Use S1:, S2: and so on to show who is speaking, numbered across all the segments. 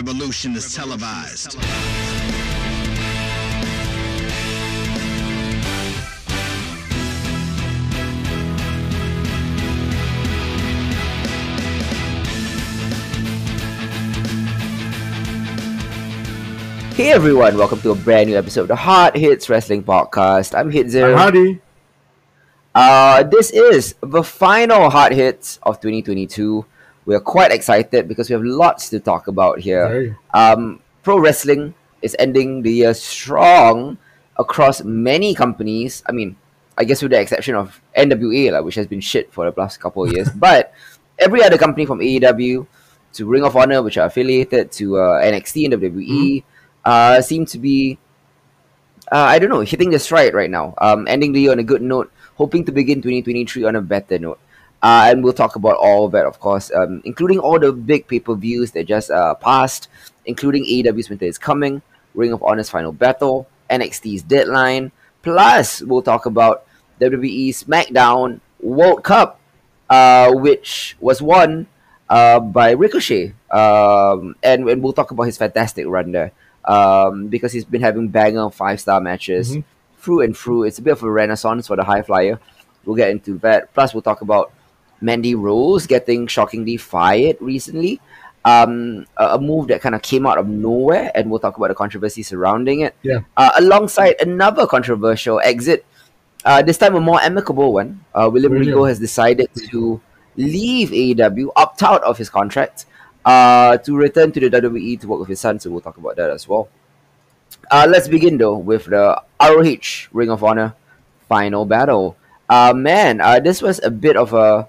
S1: revolution is televised.
S2: Hey everyone, welcome to a brand new episode of the Hot Hits Wrestling Podcast. I'm Hitzer.
S3: I'm Hardy.
S2: Uh, this is the final Hot Hits of 2022. We're quite excited because we have lots to talk about here. Um, pro wrestling is ending the year strong across many companies. I mean, I guess with the exception of NWA, like, which has been shit for the past couple of years. but every other company from AEW to Ring of Honor, which are affiliated to uh, NXT and WWE, uh, seem to be, uh, I don't know, hitting the stride right now. Um, ending the year on a good note, hoping to begin 2023 on a better note. Uh, and we'll talk about all of that, of course, um, including all the big pay per views that just uh, passed, including AEW's Winter is Coming, Ring of Honor's Final Battle, NXT's Deadline. Plus, we'll talk about WWE SmackDown World Cup, uh, which was won uh, by Ricochet. Um, and, and we'll talk about his fantastic run there um, because he's been having banger five star matches
S3: Mhm.
S2: through and through. It's a bit of a renaissance for the high flyer. We'll get into that. Plus, we'll talk about Mandy Rose getting shockingly fired recently. Um, a, a move that kind of came out of nowhere, and we'll talk about the controversy surrounding it.
S3: Yeah.
S2: Uh, alongside another controversial exit, uh, this time a more amicable one. Uh, William
S3: William.
S2: Regal has decided to leave AEW, opt out of his contract, uh, to return to the WWE to work with his son. So we'll talk about that as well. Uh, let's begin though with the ROH Ring of Honor final battle. Uh, man, uh, this was a bit of a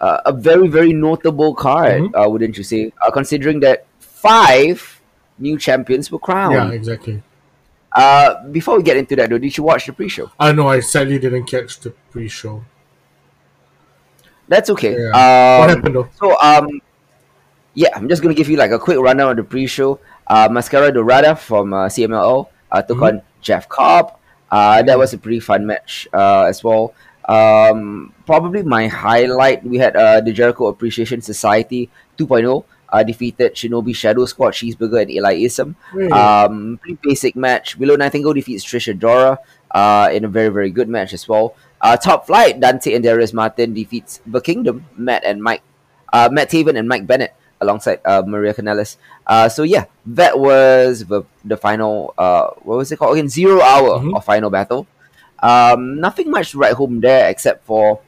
S2: uh, a very very notable card,
S3: Mhm.
S2: uh, wouldn't you say? Uh, considering that five new champions were crowned.
S3: Yeah, exactly.
S2: Uh, before we get into that though, did you watch the pre-show?
S3: I know. I sadly didn't catch the pre-show.
S2: That's okay.
S3: Yeah.
S2: Um,
S3: what happened though?
S2: So um, yeah, I'm just gonna give you like a quick rundown of the pre-show. Uh, Mascara Dorada from uh, CMLL uh, took
S3: Mhm.
S2: on Jeff Cobb. Uh, that was a pretty fun match uh, as well. Um, probably my highlight we had uh, the Jericho Appreciation Society 2.0 uh, defeated Shinobi Shadow Squad, Cheeseburger, and Eli Isom.
S3: Really?
S2: Um, pretty basic match. Willow Nightingale defeats Trish Adora uh, in a very, very good match as well. Uh, top flight, Dante and Darius Martin defeats The Kingdom, Matt and Mike, uh, Matt Taven and Mike Bennett alongside uh, Maria Kanellis. Uh, so yeah, that was the, the final, uh, what was it called again? Zero hour
S3: Mhm.
S2: of final battle. Um, nothing much to write home there except for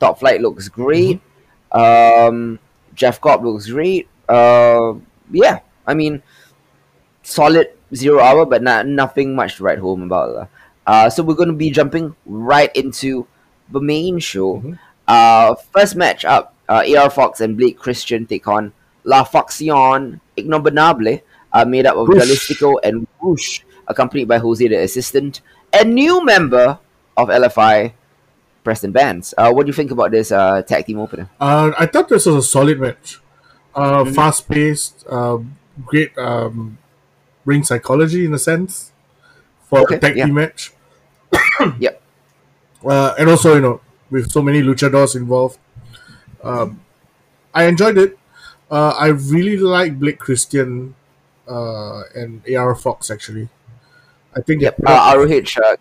S2: top flight looks great. Um, Jeff Cobb looks great. Uh, yeah, I mean, solid zero hour, but not, nothing much to write home about. Uh, so we're going to be jumping right into the main show.
S3: Mhm.
S2: Uh, first match up, uh, AR Fox and Blake Christian take on La Faccion Ingobernable, uh, made up of. Dralistico and Whoosh, accompanied by Jose the assistant, and new member of LFI, Preston Vance. Uh, what do you think about this uh, tag team opener?
S3: Uh, I thought this was a solid match. Uh,
S2: Mhm.
S3: Fast-paced, uh, great um, ring psychology in a sense for
S2: Okay,
S3: a tag
S2: yeah.
S3: team match.
S2: Yep.
S3: Uh, and also, you know, with so many luchadors involved, um, I enjoyed it. Uh, I really like Blake Christian uh, and AR Fox actually. I think
S2: Yep.
S3: they put up-
S2: Uh, ROH uh,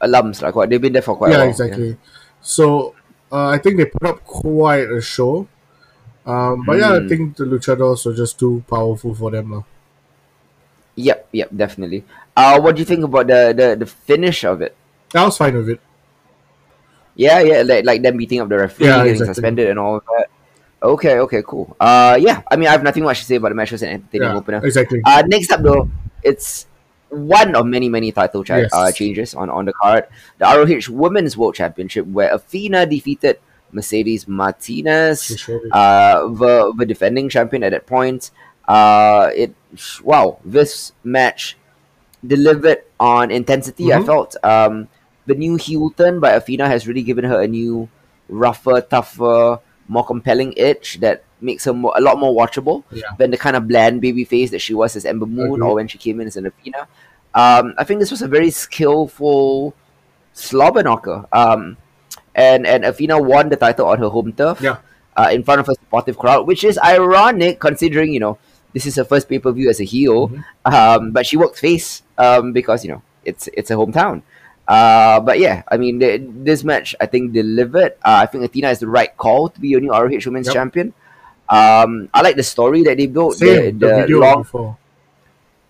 S2: alums, like what they've been there for quite a
S3: yeah,
S2: while.
S3: exactly. So uh, I think they put up quite a show. Um, but yeah, I
S2: Hmm.
S3: think the luchadors are just too powerful for them now.
S2: Yep, yep, definitely. Uh, what do you think about the, the, the finish of it?
S3: I was fine with it.
S2: Yeah, yeah, like, like them beating up the referee,
S3: Yeah,
S2: getting
S3: exactly.
S2: suspended and all of that. Okay, okay, cool. Uh, yeah, I mean, I have nothing much to say about the match. It was an entertaining
S3: Yeah,
S2: opener.
S3: exactly.
S2: Uh, next up, though, it's one of many, many title cha-
S3: Yes.
S2: uh, changes on, on the card. The ROH Women's World Championship, where Athena defeated Mercedes Martinez.
S3: Sure.
S2: uh, the the defending champion at that point. Uh, it wow, this match delivered on intensity. I
S3: Mhm.
S2: felt um, the new heel turn by Athena has really given her a new, rougher, tougher, more compelling edge that makes her more, a lot more watchable
S3: Yeah.
S2: than the kind of bland baby face that she was as Ember Moon or when she came in as an Athena. Um, I think this was a very skillful slobber knocker. Um, and and Athena won the title on her home turf
S3: Yeah.
S2: uh, in front of a supportive crowd, which is ironic considering you know this is her first pay per view as a heel,
S3: Mhm.
S2: um, but she worked face um, because you know it's it's a hometown. Uh, but yeah, I mean the, this match I think delivered. Uh, I think Athena is the right call to be your new ROH Women's
S3: Yep.
S2: Champion. Um, I like the story that they built.
S3: Same,
S2: the,
S3: the,
S2: the long
S3: before.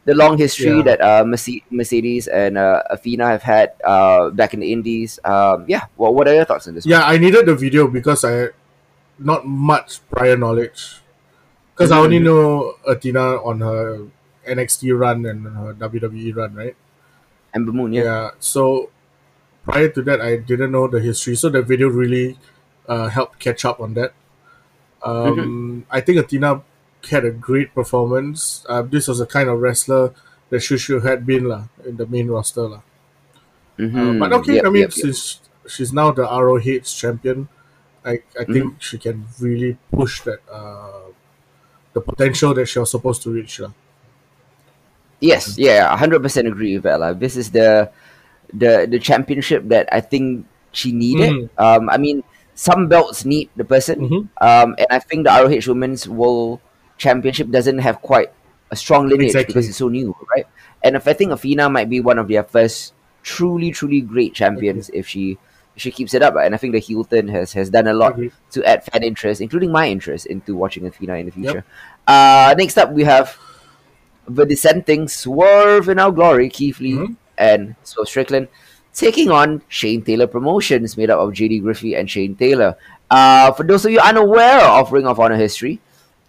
S2: the long history
S3: Yeah.
S2: that uh, Merce- Mercedes and uh, Athena have had uh, back in the Indies. Um, yeah, well, what are your thoughts on this?
S3: Yeah, I needed the video because I had not much prior knowledge. Because I only
S2: Mhm.
S3: know Athena on her NXT run and her WWE run, right?
S2: Ember Moon, yeah.
S3: Yeah. So prior to that, I didn't know the history. So the video really uh, helped catch up on that. Um,
S2: Mm-hmm.
S3: I think Athena had a great performance. Uh, this was the kind of wrestler that she should have been lah, in the main roster. lah. Uh,
S2: Mhm.
S3: but okay,
S2: Yep,
S3: I mean,
S2: yep, yep.
S3: since she's now the ROH champion, I, I think
S2: Mm-hmm.
S3: she can really push that uh, the potential that she was supposed to reach. lah.
S2: Yes, yeah, hundred percent agree with that. Like, this is the the the championship that I think she needed.
S3: Mhm.
S2: Um, I mean, some belts need the person,
S3: Mhm.
S2: um, and I think the ROH Women's World Championship doesn't have quite a strong lineage
S3: Exactly.
S2: because it's so new, right? And if I think Athena might be one of their first truly, truly great champions if she if she keeps it up. And I think the heel turn has has done a lot
S3: Agree.
S2: to add fan interest, including my interest, into watching Athena in the future. Uh, next up, we have the dissenting Swerve in Our Glory, Keith Lee
S3: Mhm.
S2: and Swerve Strickland, taking on Shane Taylor Promotions, made up of JD Griffey and Shane Taylor. Uh, for those of you unaware of Ring of Honor history,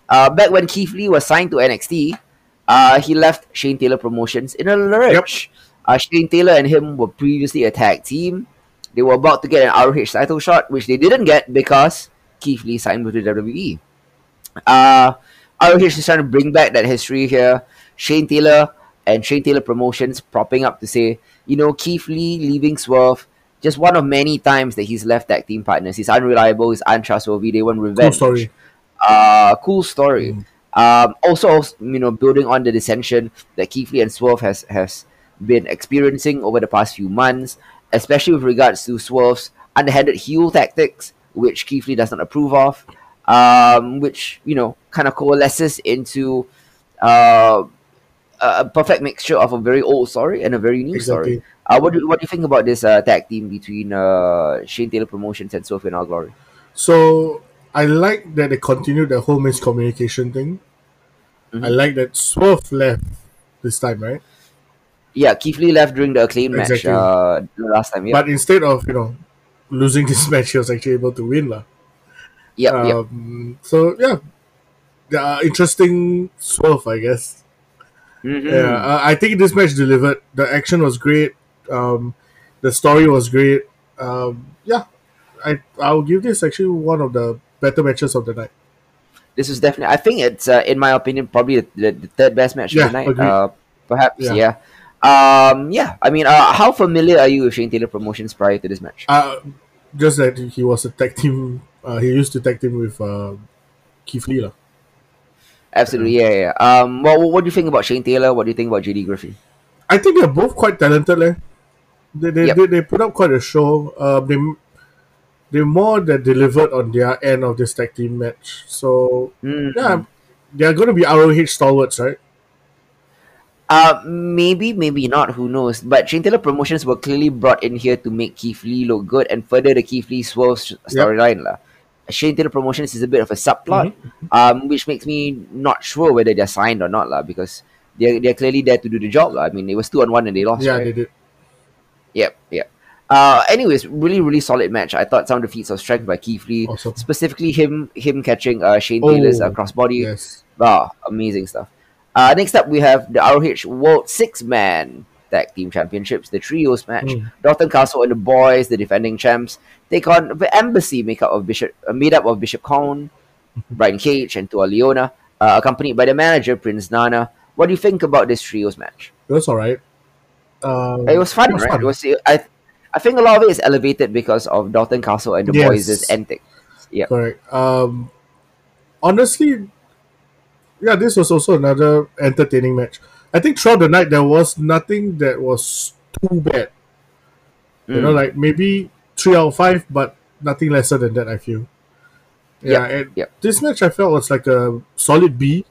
S2: uh, back when Keith Lee was signed to NXT, uh, he left Shane Taylor Promotions in a lurch. Uh, Shane Taylor and him were previously a tag team. They were about to get an ROH title shot, which they didn't get because Keith Lee signed with the WWE. Uh, ROH is trying to bring back that history here. Shane Taylor and Shane Taylor Promotions propping up to say, you know, Keith Lee leaving Swerve, just one of many times that he's left tag team partners. He's unreliable, he's untrustworthy, they want
S3: Cool
S2: revenge.
S3: story.
S2: Uh, cool story.
S3: Mm.
S2: Um, also, you know, building on the dissension that Keith Lee and Swerve has has been experiencing over the past few months, especially with regards to Swerve's underhanded heel tactics, which Keith Lee does not approve of, um, which you know kind of coalesces into uh, a perfect mixture of a very old story and a very new story.
S3: Exactly.
S2: Uh, what do what do you think about this uh, tag team between uh, Shane Taylor Promotions and Swerve and Our Glory?
S3: So I like that they continued the whole miscommunication thing.
S2: Mhm.
S3: I like that Swerve left this time, right?
S2: Yeah, Keith Lee left during the acclaim
S3: Exactly.
S2: match uh, last time. Yeah,
S3: But instead of you know losing this match, he was actually able to win, lah.
S2: yeah, yeah.
S3: Um, So yeah, the uh, interesting Swerve, I guess.
S2: Mhm.
S3: Yeah, uh, I think this match delivered. The action was great. Um, the story was great. Um, yeah, I I'll give this actually one of the better matches of the night.
S2: This is definitely. I think it's, uh, in my opinion, probably the, the, third best match
S3: Yeah,
S2: of the night. Uh, perhaps,
S3: Yeah.
S2: yeah. Um, yeah. I mean, uh, how familiar are you with Shane Taylor Promotions prior to this match?
S3: Uh, just that he was a tag team. Uh, he used to tag team with uh, Keith Lee, lah.
S2: Absolutely, yeah, yeah. Um, what, what do you think about Shane Taylor? What do you think about JD Griffey?
S3: I think they're both quite talented, leh. They they,
S2: Yep.
S3: they, they put up quite a show. Uh, they they more than delivered on their end of this tag team match. So
S2: Mm.
S3: yeah, they're going to be ROH stalwarts, right?
S2: Uh, maybe, maybe not. Who knows? But Shane Taylor Promotions were clearly brought in here to make Keith Lee look good and further the Keith Lee Swerve storyline. lah. Shane Taylor Promotions is a bit of a subplot,
S3: Mm-hmm.
S2: um, which makes me not sure whether they're signed or not, lah, because they're, they're clearly there to do the job. lah. I mean, it was two on one and they lost.
S3: yeah,
S2: right?
S3: they did.
S2: Yep, yep. Uh, anyways, really, really solid match. I thought some of the feats of strength by Keith Lee,
S3: Awesome.
S2: specifically him him catching uh, Shane
S3: Oh,
S2: Taylor's uh, crossbody.
S3: Yes.
S2: Wow, amazing stuff. Uh, next up, we have the ROH World Six Man Tag Team Championships, the trios match.
S3: Mm.
S2: Dalton Castle and the boys, the defending champs, take on the Embassy, made up of Bishop, uh, made up of Bishop Kaun, Brian Cage, and Toa Liona, uh, accompanied by the manager Prince Nana. What do you think about this trios match?
S3: It was alright. Um,
S2: It was fun,
S3: it was
S2: right?
S3: fun.
S2: It was. I, I think a lot of it is elevated because of Dalton Castle and the
S3: Yes.
S2: boys' antics. Yeah.
S3: Correct. Um, honestly, yeah, this was also another entertaining match. I think throughout the night there was nothing that was too bad. You know,
S2: Mm.
S3: like maybe three out of five, but nothing lesser than that. I feel. Yeah,
S2: Yep,
S3: and
S2: yep.
S3: this match I felt was like a solid B.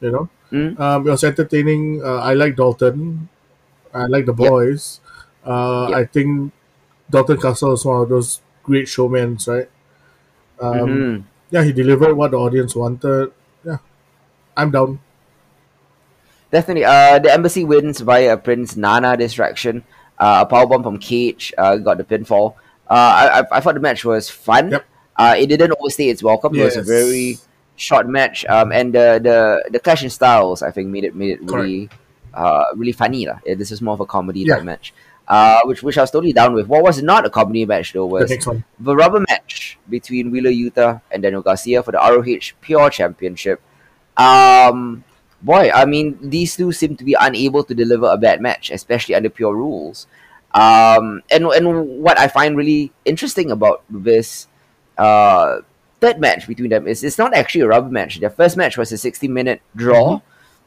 S3: You know,
S2: Mm.
S3: um, it was entertaining. Uh, I like Dalton. I like the
S2: Yep.
S3: boys. Uh,
S2: Yep.
S3: I think Dalton Castle is one of those great showmen, right? Um,
S2: Mhm.
S3: Yeah, he delivered what the audience wanted. Yeah, I'm down.
S2: Definitely. Uh, the embassy wins via a Prince Nana distraction. Uh, a powerbomb from Cage uh, got the pinfall. Uh, I, I, I thought the match was fun.
S3: Yep.
S2: Uh, it didn't overstay its welcome. It was a very short match. Um, and the, the the clash in styles, I think, made it made it really uh, really funny lah. This is more of a comedy
S3: Yeah.
S2: type match. Uh, which which I was totally down with. What was not a comedy match though
S3: The
S2: was
S3: one.
S2: the rubber match between Wheeler Yuta and Daniel Garcia for the ROH Pure Championship. Um, boy, I mean, these two seem to be unable to deliver a bad match, especially under pure rules. Um, and and what I find really interesting about this uh, third match between them is it's not actually a rubber match. Their first match was a 60 minute draw.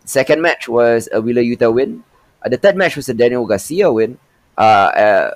S2: Second match was a Wheeler Yuta win. Uh, the third match was a Daniel Garcia win. Uh, uh,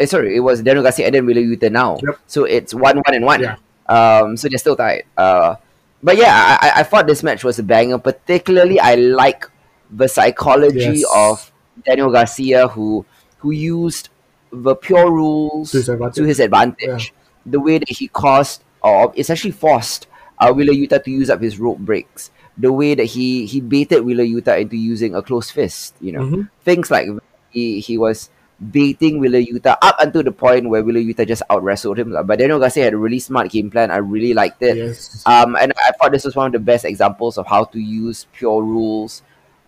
S2: eh, sorry, it was Daniel Garcia and then Wheeler Yuta now.
S3: Yep.
S2: So it's one, one, and one.
S3: Yeah.
S2: Um, so they're still tied. Uh, but yeah, I, I- I thought this match was a banger. Particularly, I like the psychology
S3: Yes.
S2: of Daniel Garcia, who who used the pure rules
S3: To his advantage.
S2: to his advantage. The way that he caused, or essentially forced, uh, Wheeler Yuta to use up his rope breaks. The way that he he baited Wheeler Yuta into using a close fist. You know,
S3: Mhm.
S2: things like he he was baiting Wheeler Yuta up until the point where Wheeler Yuta just out wrestled him. But Daniel Garcia had a really smart game plan. I really liked it.
S3: Yes.
S2: Um, and I thought this was one of the best examples of how to use pure rules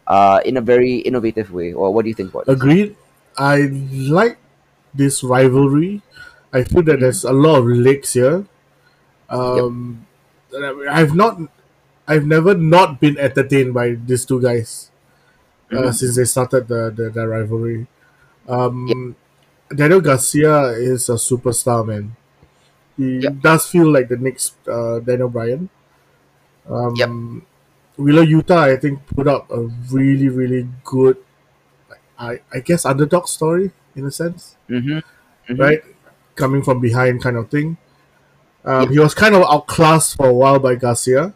S2: uh, in a very innovative way. Or what do you think about this?
S3: I like this rivalry. I feel that there's a lot of legs here. Um, I've not, I've never not been entertained by these two guys uh,
S2: Mhm.
S3: since they started the the, the rivalry. Um, Daniel Garcia is a superstar, man. He
S2: Yep.
S3: does feel like the next uh, Daniel Bryan. Um,
S2: Yep.
S3: Wheeler Yuta, I think, put up a really, really good, I, I guess, underdog story in a sense,
S2: Mm-hmm. Mhm.
S3: right? Coming from behind, kind of thing. Um,
S2: Yep.
S3: He was kind of outclassed for a while by Garcia,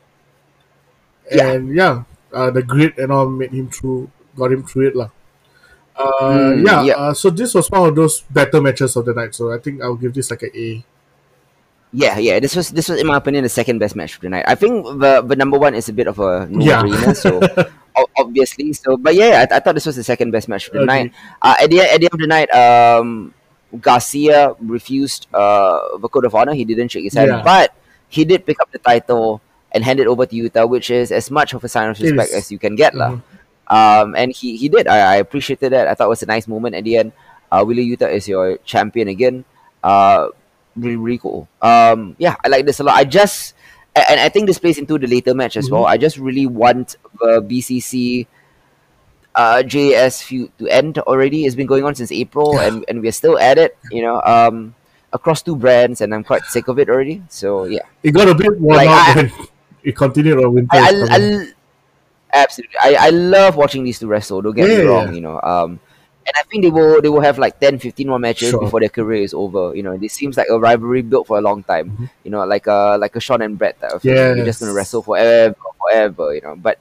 S2: Yeah.
S3: and yeah, uh, the grit and all made him through, got him through it, lah. Uh,
S2: Mm,
S3: yeah,
S2: yeah.
S3: Uh, so this was one of those better matches of the night. So I think I'll give this like a A.
S2: Yeah, yeah. This was this was in my opinion the second best match of the night. I think the the number one is a bit of a no
S3: Yeah.
S2: brainer. So obviously, so but yeah, I, I thought this was the second best match of the
S3: Agreed.
S2: night. Uh, at the at the end of the night, um, Garcia refused uh the code of honor. He didn't shake his hand,
S3: Yeah.
S2: but he did pick up the title and hand it over to Yuta, which is as much of a sign of respect
S3: is.
S2: as you can get, lah.
S3: Mhm.
S2: Um, and he he did. I, I appreciated that. I thought it was a nice moment at the end. Uh, Wheeler Yuta is your champion again. Uh, really really cool. Um, yeah, I like this a lot. I just and I think this plays into the later match as well. I just really want the BCC uh, JAS feud to end already. It's been going on since April,
S3: Yeah.
S2: and, and we're still at it. You know, um, across two brands, and I'm quite sick of it already. So yeah,
S3: It got a bit worn
S2: Like,
S3: out
S2: I-
S3: when it continued on winter.
S2: I, I. I absolutely I, I love watching these two wrestle. Don't get
S3: Yeah,
S2: me wrong. You know, um, and I think they will they will have like 10, 15 more matches
S3: Sure.
S2: before their career is over. You know, this seems like a rivalry built for a long time.
S3: Mhm.
S2: You know, like a like a Sean and Brett type of thing. You're just gonna wrestle forever, forever. You know, but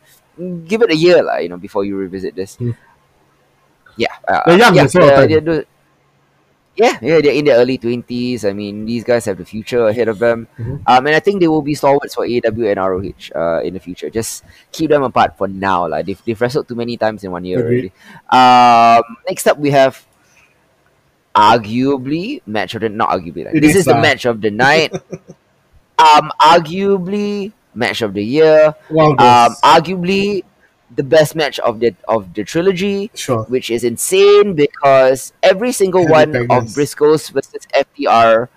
S2: give it a year, like, you know, before you revisit this.
S3: Mm.
S2: Yeah, uh,
S3: They're young,
S2: yeah,
S3: there's a lot of
S2: uh,
S3: time.
S2: they're do- yeah, yeah, they're in their early twenties. I mean, these guys have the future ahead of them,
S3: Mhm.
S2: um, and I think they will be stalwarts for AW and ROH uh, in the future. Just keep them apart for now. Like they've, they've wrestled too many times in one year
S3: Agreed.
S2: already. Um, next up, we have arguably match of the not arguably. Like, this
S3: is
S2: is the match of the night. um, arguably match of the year. Um, arguably the best match of the of the trilogy
S3: sure.
S2: which is insane because every single
S3: Heavy
S2: one of. Briscoe's versus FTR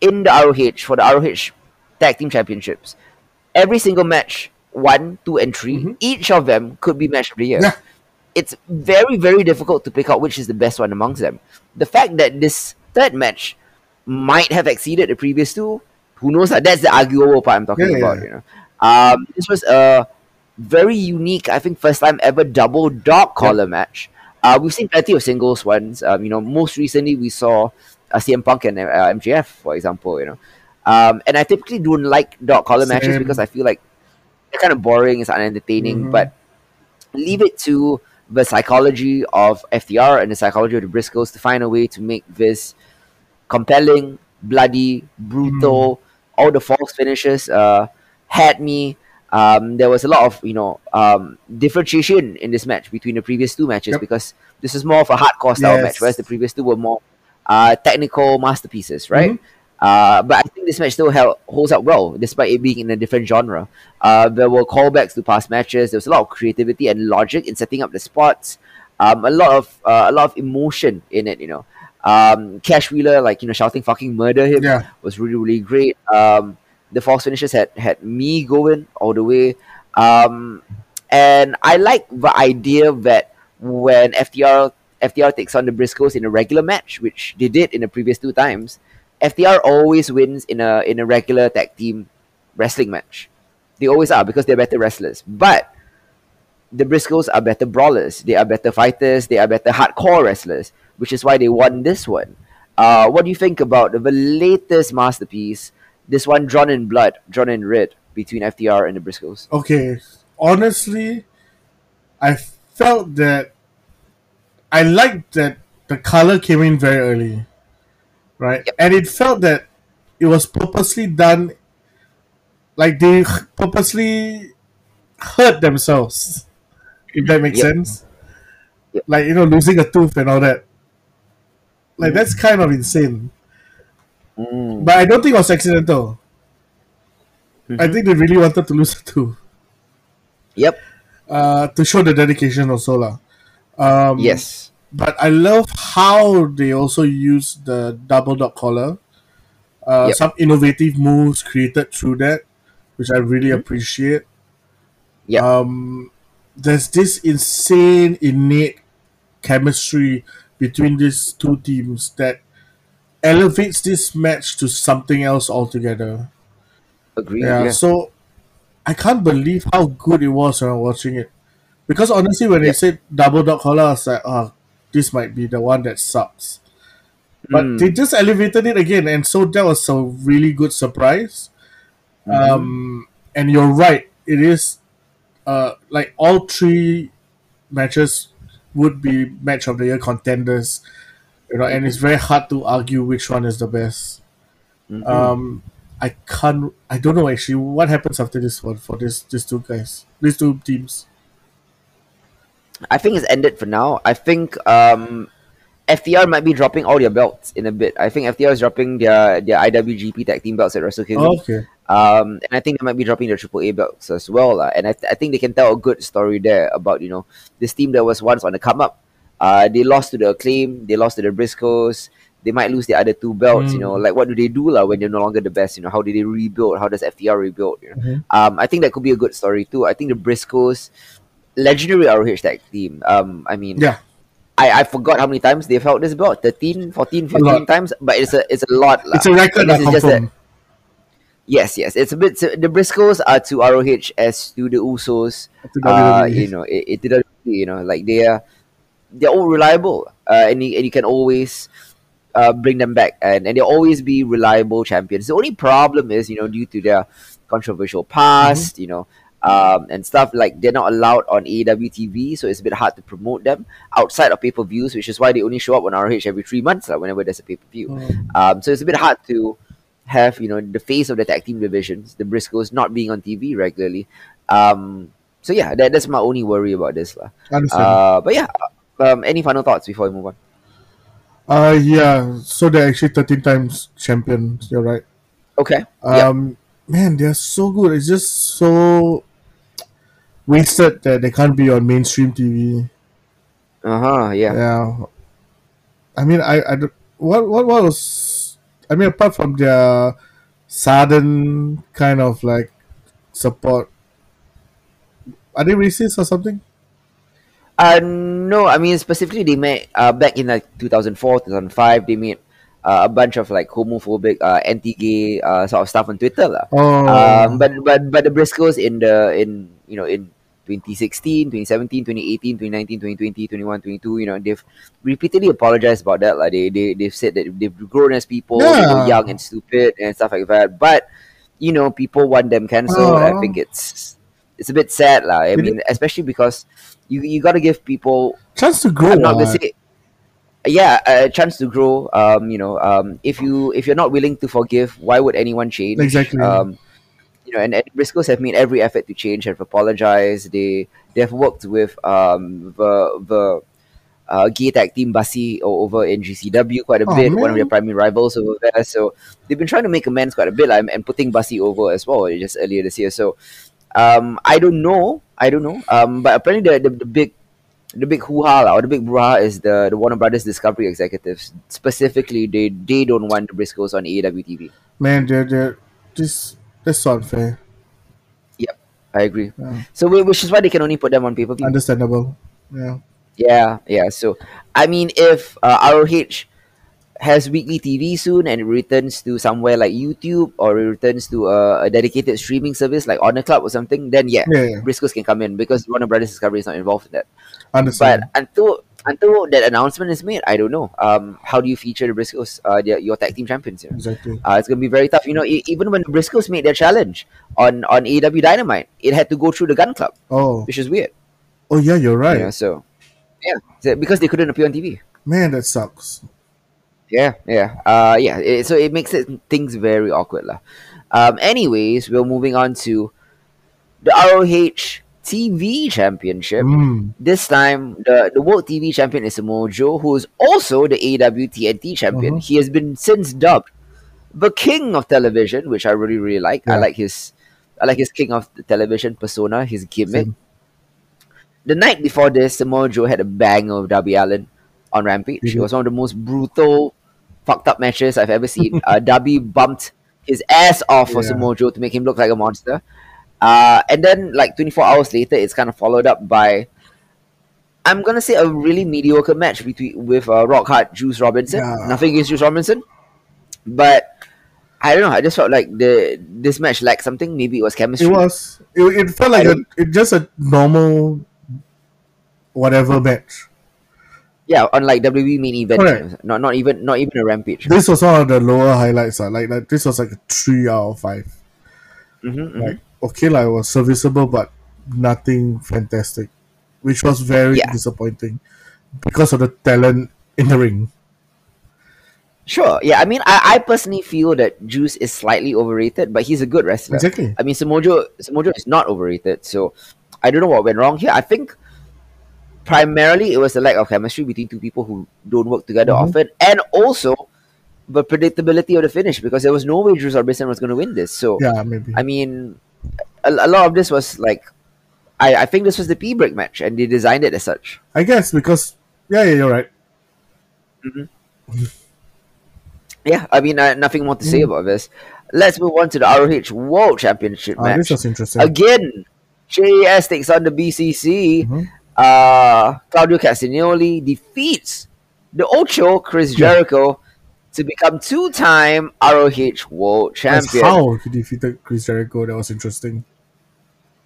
S2: in the ROH for the ROH Tag Team Championships, every single match, one, two, and 3
S3: Mhm.
S2: each of them could be match of the year.
S3: Yeah.
S2: It's very, very difficult to pick out which is the best one amongst them. The fact that this third match might have exceeded the previous two, who knows? That that's the arguable part I'm talking
S3: yeah,
S2: about.
S3: yeah.
S2: You know, um, this was a very unique, I think, first time ever double dog collar match. Uh, we've seen plenty of singles ones. Um, you know, most recently we saw uh, CM Punk and uh, MJF, for example. You know, um, and I typically don't like dog collar matches because I feel like they're kind of boring, it's unentertaining,
S3: Mhm.
S2: but leave it to the psychology of FTR and the psychology of the Briscoes to find a way to make this compelling, bloody, brutal. All the false finishes uh, had me. Um, there was a lot of you know um, differentiation in this match between the previous two matches
S3: Yep.
S2: because this is more of a hardcore style
S3: Yes.
S2: match, whereas the previous two were more uh, technical masterpieces, right?
S3: Mhm.
S2: Uh, but I think this match still held, holds up well, despite it being in a different genre. Uh, there were callbacks to past matches. There was a lot of creativity and logic in setting up the spots. Um, a lot of uh, a lot of emotion in it. You know, um, Cash Wheeler like you know shouting "fucking murder him"
S3: Yeah.
S2: was really really great. The false finishes had had me going all the way, um, and I like the idea that when FTR FTR takes on the Briscoes in a regular match, which they did in the previous two times, FTR always wins in a in a regular tag team wrestling match. They always are because they're better wrestlers. But the Briscoes are better brawlers. They are better fighters. They are better hardcore wrestlers, which is why they won this one. Uh, what do you think about the latest masterpiece, this one drawn in blood, drawn in red, between FTR and the Briscoes?
S3: Okay. Honestly, I felt that I liked that the color came in very early. Right?
S2: Yep.
S3: And it felt that it was purposely done like they purposely hurt themselves. If that makes
S2: Yep.
S3: sense.
S2: Yep.
S3: Like, you know, losing a tooth and all that. Like that's kind of insane.
S2: Mm.
S3: But I don't think it was accidental. I
S2: Mhm.
S3: think they really wanted to lose tooth.
S2: Yep.
S3: uh, to show the dedication also lah. Um,
S2: Yes.
S3: But I love how they also use the double dog collar. Uh,
S2: Yep.
S3: Some innovative moves created through that, which I really appreciate.
S2: Yep.
S3: Um, there's this insane innate chemistry between these two teams that elevates this match to something else altogether.
S2: Agreed.
S3: Yeah,
S2: Yeah.
S3: so I can't believe how good it was when I was watching it. Because honestly, when they said double dog collar, I was like, oh, this might be the one that sucks. But
S2: Mm.
S3: they just elevated it again, and so that was a really good surprise.
S2: Mm-hmm.
S3: Um, and you're right, it is uh, like all three matches would be match of the year contenders, you know, and it's very hard to argue which one is the best.
S2: Mhm.
S3: Um, I can't. I don't know actually what happens after this one for this these two guys, these two teams.
S2: I think it's ended for now. I think um, FTR might be dropping all their belts in a bit. I think FTR is dropping their their IWGP Tag Team belts at Wrestle Kingdom.
S3: Oh, okay.
S2: Um, and I think they might be dropping their AAA belts as well. lah. And I, th- I think they can tell a good story there about, you know, this team that was once on the come up. Uh, they lost to the Acclaim, they lost to the Briscoes. They might lose the other two belts, you know.
S3: Mm.
S2: Like, what do they do lah when they're no longer the best? You know, how do they rebuild? How does FTR rebuild? You know?
S3: Mhm.
S2: Um, I think that could be a good story too. I think the Briscoes, legendary ROH tag team. Um, I mean,
S3: Yeah.
S2: I, I forgot how many times they've held this belt 13, 14, 15 times, but it's a it's a lot. lah.
S3: It's a record
S2: it's just
S3: confirmed.
S2: Yes, yes. It's a bit. So the Briscoes are to ROH as to the Usos. Uh, you know, it, it didn't. You know, like they are, they're all reliable, uh, and you, and you can always uh, bring them back, and and they'll always be reliable champions. The only problem is, you know, due to their controversial past,
S3: Mm-hmm.
S2: you know, um, and stuff like they're not allowed on AEW TV, so it's a bit hard to promote them outside of pay per views, which is why they only show up on ROH every three months, like whenever there's a pay per view.
S3: Mm.
S2: Um, so it's a bit hard to have you know the face of the tag team divisions, the Briscoes, not being on TV regularly. Um, so yeah, that, that's my only worry about this, lah. Uh, but yeah, um, any final thoughts before we move on?
S3: Uh, yeah. So they're actually thirteen times champions. You're right.
S2: Okay.
S3: Um, man, they're so good. It's just so wasted that they can't be on mainstream TV.
S2: Uh huh. Yeah.
S3: Yeah. I mean, I, I what what what was I mean apart from their sudden kind of like support, are they racist or something?
S2: Uh, no, I mean specifically they made uh back in like 2004, 2005, they made uh, a bunch of like homophobic, uh, anti-gay uh, sort of stuff on Twitter, lah.
S3: Oh,
S2: Um, but but but the Briscoes in the in you know in 2016, 2017, 2018, 2019, 2020, 21, 22, you know, they've repeatedly apologized about that. Like they, they they've said that they've grown as people, they were young and stupid and stuff like that. But you know, people want them cancelled. I think it's it's a bit sad, lah. I mean, especially because you you got to give people
S3: Chance to grow.
S2: I'm not gonna say. Yeah, a chance to grow. Um, you know, um, if you if you're not willing to forgive, why would anyone change?
S3: Exactly.
S2: Um, you know, and, and Briscoes have made every effort to change, have apologized. They they have worked with um the the uh, gay tag team Bussy over in GCW quite a
S3: Oh,
S2: bit, one of their primary rivals over there. So they've been trying to make amends quite a bit like, and putting Bussy over as well just earlier this year. So um, I don't know, I don't know. Um, but apparently the, the, the big the big hoo ha or the big brouhaha is the, the Warner Brothers Discovery executives. Specifically, they they don't want the Briscoes on AEW TV.
S3: Man, they're, they're just that's so unfair.
S2: I agree.
S3: Yeah.
S2: So whi- which is why they can only put them on pay per view.
S3: Understandable. Yeah.
S2: Yeah, yeah. So, I mean, if uh, ROH has weekly TV soon and it returns to somewhere like YouTube or it returns to a, a dedicated streaming service like Honor Club or something, then yeah,
S3: Yeah, yeah.
S2: Briscoes can come in because Warner Brothers Discovery is not involved in that.
S3: Understand.
S2: But until until that announcement is made, I don't know. Um, how do you feature the Briscoes, uh, their, your tag team champions here?
S3: exactly.
S2: Uh, it's gonna be very tough. You know, e- even when the Briscoes made their challenge on on AEW Dynamite, it had to go through the Gun Club,
S3: Oh.
S2: which is weird.
S3: Oh yeah, you're right.
S2: You know, so yeah, because they couldn't appear on TV.
S3: Man, that sucks.
S2: Yeah, yeah, uh, yeah. It, so it makes it things very awkward, lah. Um, anyways, we're moving on to the ROH TV Championship.
S3: Mm.
S2: This time, the the World TV Champion is Samoa Joe, who is also the AEW TNT Champion.
S3: Uh-huh.
S2: He has been since dubbed the King of Television, which I really really like. I like his, I like his King of Television persona, his gimmick.
S3: Same.
S2: The night before this, Samoa Joe had a bang of Darby Allin on Rampage. It
S3: Mhm.
S2: was one of the most brutal, fucked up matches I've ever seen. uh, Darby bumped his ass off for
S3: Yeah.
S2: Samoa Joe to make him look like a monster. Uh, and then, like 24 hours later, it's kind of followed up by, I'm gonna say, a really mediocre match between with uh, Rock Hard Juice Robinson.
S3: Yeah.
S2: Nothing against Juice Robinson, but I don't know. I just felt like the this match lacked something. Maybe it was chemistry.
S3: It was. It, it felt like a it just a normal whatever match.
S2: Yeah, unlike WWE main event, not not even not even a Rampage.
S3: This was one of the lower highlights. Uh. Like, like this was like a three out of 5
S2: Mhm,
S3: Like okay, like it was serviceable, but nothing fantastic, which was very
S2: Yeah.
S3: disappointing because of the talent in the ring.
S2: Sure. Yeah. I mean, I, I personally feel that Juice is slightly overrated, but he's a good wrestler.
S3: Exactly.
S2: I mean, Samoa Joe Samojo is not overrated, so I don't know what went wrong here. I think primarily it was the lack of chemistry between two people who don't work together
S3: Mhm.
S2: often, and also the predictability of the finish because there was no way Juice Robinson was going to win this. So
S3: Yeah, maybe.
S2: I mean, a, a lot of this was like, I, I think this was the P break match, and they designed it as such.
S3: I guess because yeah, yeah, you're right.
S2: Yeah, I mean, uh, nothing more to say about this. Let's move on to the ROH World Championship
S3: Uh,
S2: match.
S3: this was interesting.
S2: Again, JAS takes on the BCC.
S3: Mhm.
S2: Uh, Claudio Castagnoli defeats the Ocho, Chris
S3: Yeah.
S2: Jericho, to become two-time ROH World
S3: That's
S2: Champion.
S3: how he defeated Chris Jericho. That was interesting.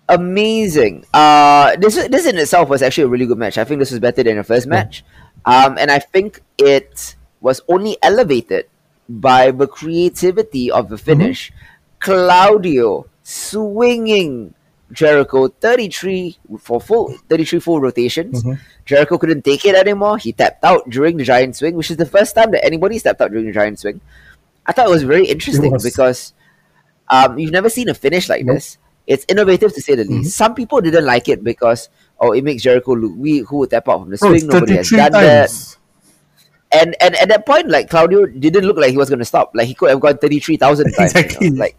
S2: amazing. Uh, this this in itself was actually a really good match. I think this was better than the first match, um, and I think it was only elevated by the creativity of the finish. Claudio swinging Jericho thirty three for full thirty three full rotations.
S3: Mhm.
S2: Jericho couldn't take it anymore. He tapped out during the giant swing, which is the first time that anybody stepped out during the giant swing. I thought it was very interesting
S3: was.
S2: because um, you've never seen a finish like
S3: Nope.
S2: this. It's innovative to say the least.
S3: Mhm.
S2: Some people didn't like it because oh, it makes Jericho look weak. Who would tap out from the swing? Nobody has
S3: 33
S2: done that. And and at that point, like Claudio didn't look like he was going to stop. Like he could have gone thirty three thousand times. you know?
S3: Exactly.
S2: Like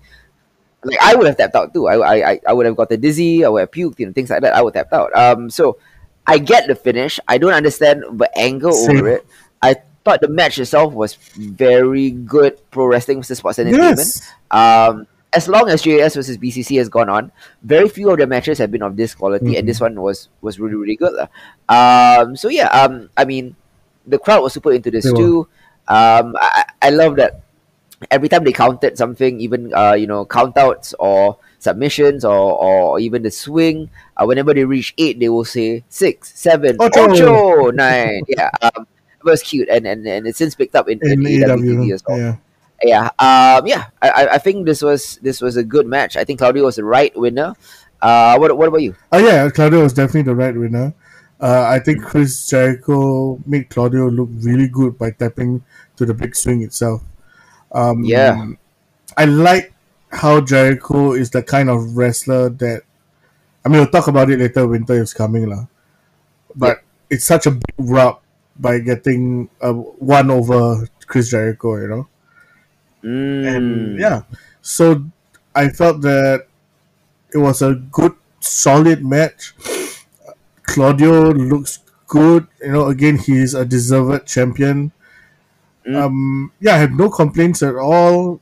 S2: like I would have tapped out too. I, I I- would have gotten dizzy. I would have puked. You know things like that. I would have tapped out. Um. So I get the finish. I don't understand the angle
S3: Same.
S2: over it. I thought the match itself was very good pro wrestling versus sports entertainment.
S3: Yes.
S2: Um, as long as JAS versus BCC has gone on, very few of the matches have been of this quality, and
S3: Mhm.
S2: this one was was really really good. Um, so yeah, um, I mean, the crowd was super into this
S3: They were.
S2: too. Um, I I love that every time they counted something, even uh, you know, count outs or submissions or, or even the swing, uh, whenever they reach eight, they will say six, seven,
S3: Ocho.
S2: ocho, nine. Yeah, um, it was cute, and, and, and it's since picked up in, in,
S3: In
S2: AEW. As well
S3: Yeah.
S2: yeah um yeah I, I- I think this was this was a good match i think claudio was the right winner Uh, what what about you?
S3: Oh yeah, Claudio was definitely the right winner. Uh, I think Chris Jericho made Claudio look really good by tapping to the big swing itself. Um,
S2: Yeah.
S3: I like how Jericho is the kind of wrestler that. I mean, we'll talk about it later. Winter is coming, lah. But it's such a big rub by getting uh, one over Chris Jericho, you know.
S2: Mm,
S3: And yeah, so I felt that it was a good, solid match. Claudio looks good. You know, again, he's a deserved champion.
S2: Mm.
S3: Um, yeah, I have no complaints at all.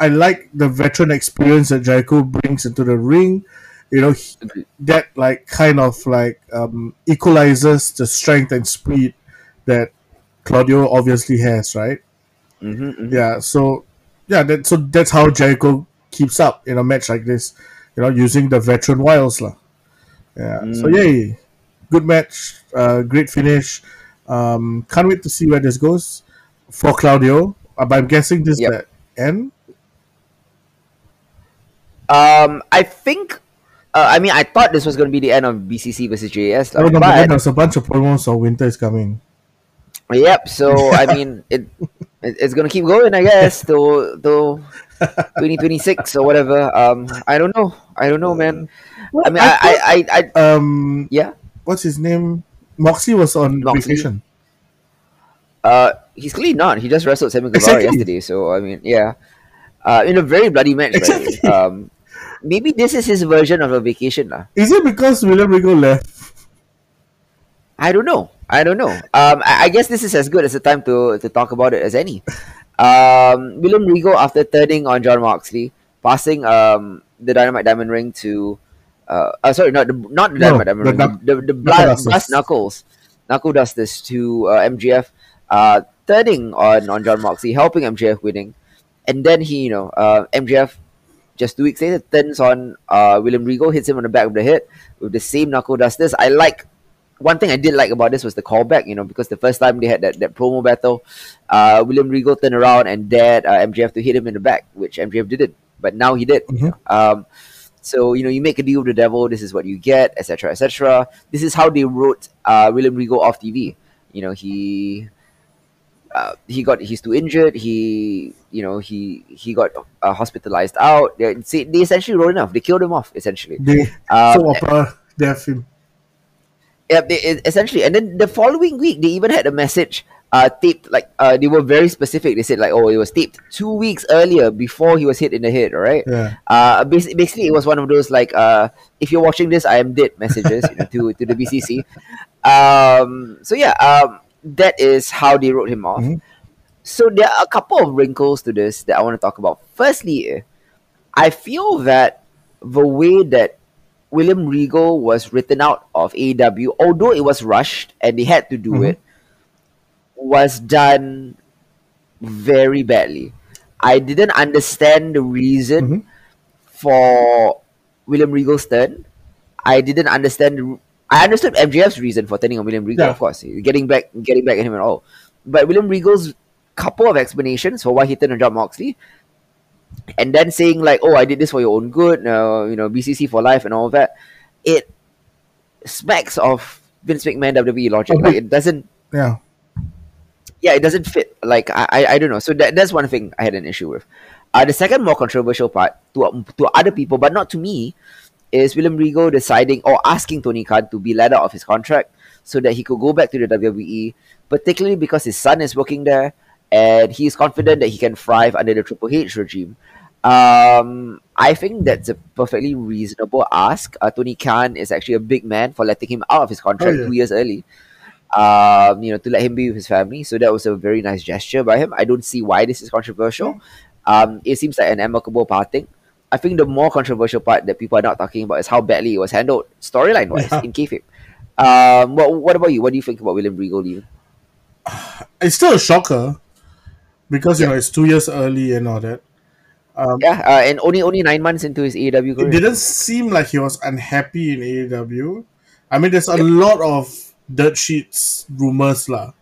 S3: I like the veteran experience that Jericho brings into the ring. You know, he- that like kind of like um, equalizes the strength and speed that Claudio obviously has, right?
S2: mhm, mhm.
S3: Yeah, so yeah, that so that's how Jericho keeps up in a match like this, you know, using the veteran wiles lah. Yeah, so
S2: Mm.
S3: yay, good match, uh, great finish. Um, can't wait to see where this goes for Claudio. But I'm guessing this
S2: Yep.
S3: the end.
S2: Um, I think. Uh, I mean, I thought this was going to be the end of BCC versus
S3: JAS,
S2: lah,
S3: no, but there's a bunch of promos of Winter is coming.
S2: yep. So I mean, it, it it's going to keep going, I guess, till till 2026 or whatever. Um, I don't know. I don't know, man. I mean, I I, I, I
S3: Um,
S2: yeah.
S3: what's his name? Moxley was on
S2: Moxley.
S3: vacation.
S2: Uh, he's clearly not. He just wrestled Sammy Guevara
S3: Exactly.
S2: yesterday. So I mean, yeah, uh, in a very bloody match. by the way.
S3: Exactly.
S2: Um, maybe this is his version of a vacation, lah.
S3: Is it because William Regal left?
S2: I don't know. I don't know. Um, I, I guess this is as good as a time to to talk about it as any. Um, William Regal, after turning on John Moxley, passing um the Dynamite Diamond Ring to, uh, uh sorry, not the not the
S3: No,
S2: Dynamite Diamond
S3: the
S2: Ring, the the, the blood, knuckles, knuckle dusters to uh, MJF, uh, turning on on John Moxley, helping MJF winning, and then he, you know, uh, MJF. Just two weeks later, turns on uh, William Regal, hits him on the back of the head with the same knuckle dusters. I like one thing I did like about this was the callback, you know, because the first time they had that, that promo battle, uh, William Regal turned around and dared uh, MJF to hit him in the back, which MJF didn't, but now he did. Know? Um, so you know, you make a deal with the devil. This is what you get, etc., etc. This is how they wrote uh, William Regal off TV. You know, he uh, he got he's too injured. He you know he he got uh, hospitalized out. They, they essentially wrote him off. They killed him off essentially.
S3: They
S2: Um,
S3: soap opera death him.
S2: Yeah, they, essentially, and then the following week they even had a message uh taped like uh they were very specific. They said like oh it was taped two weeks earlier before he was hit in the head. All right.
S3: Yeah.
S2: Uh, basically, basically it was one of those like uh if you're watching this I am dead messages you know, to to the BCC. Um. So yeah. Um. That is how they wrote him off.
S3: Mhm.
S2: So there are a couple of wrinkles to this that I want to talk about. Firstly, I feel that the way that William Regal was written out of AEW, although it was rushed and they had to do
S3: Mhm.
S2: it, was done very badly. I didn't understand the reason
S3: Mhm.
S2: for William Regal's turn. I didn't understand. the- I understood MJF's reason for turning on William Regal,
S3: Yeah.
S2: of course, getting back, getting back at him and all. But William Regal's couple of explanations for why he turned on John Moxley, and then saying like, "Oh, I did this for your own good," uh, you know, BCC for life and all that. It smacks of Vince McMahon WWE logic. Like it doesn't
S3: Yeah.
S2: yeah, it doesn't fit. Like I, I, I don't know. So that, that's one thing I had an issue with. Uh, the second more controversial part to to other people, but not to me, is William Regal deciding or asking Tony Khan to be let out of his contract so that he could go back to the WWE, particularly because his son is working there and he is confident that he can thrive under the Triple H regime. Um, I think that's a perfectly reasonable ask. Uh, Tony Khan is actually a big man for letting him out of his contract
S3: yeah.
S2: two years early um, you know, to let him be with his family. So that was a very nice gesture by him. I don't see why this is controversial. Um, it seems like an amicable parting. I think the more controversial part that people are not talking about is how badly it was handled storyline wise
S3: Yeah.
S2: in kayfabe. Um, what, what about you? What do you think about William Regal? Even?
S3: It's still a shocker because you know it's two years early and all that. Um,
S2: Yeah, uh, and only only nine months into his AEW
S3: it didn't seem like he was unhappy in AEW. I mean, there's a lot of dirt sheets rumors lah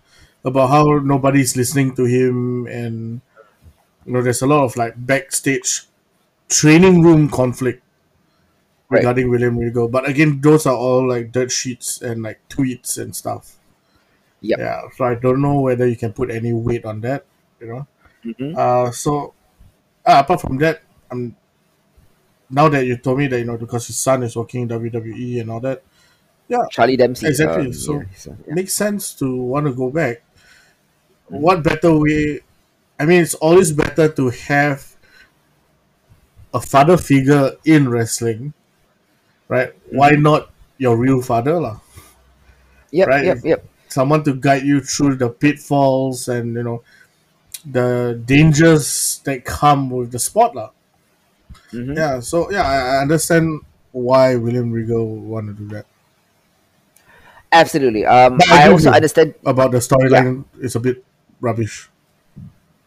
S3: about how nobody's listening to him, and you know, there's a lot of like backstage training room conflict
S2: Right.
S3: regarding William Regal. But again, those are all like dirt sheets and like tweets and stuff.
S2: Yep.
S3: Yeah. So I don't know whether you can put any weight on that. You know.
S2: Mhm.
S3: Uh, so uh, apart from that, um, now that you told me that you know because his son is working in WWE and all that, Yeah,
S2: Charlie Dempsey.
S3: Exactly,
S2: um,
S3: so-
S2: yeah, so, yeah.
S3: makes sense to want to go back. What better way? I mean, it's always better to have a father figure in wrestling, right? Why not your real father, lah?
S2: Yep,
S3: right.
S2: yep, yep.
S3: Someone to guide you through the pitfalls and you know the dangers that come with the sport, lah.
S2: Mhm.
S3: Yeah. So yeah, I understand why William Regal want to do that.
S2: Absolutely. Um,
S3: But I
S2: I also understand.
S3: About the storyline, it's a bit rubbish.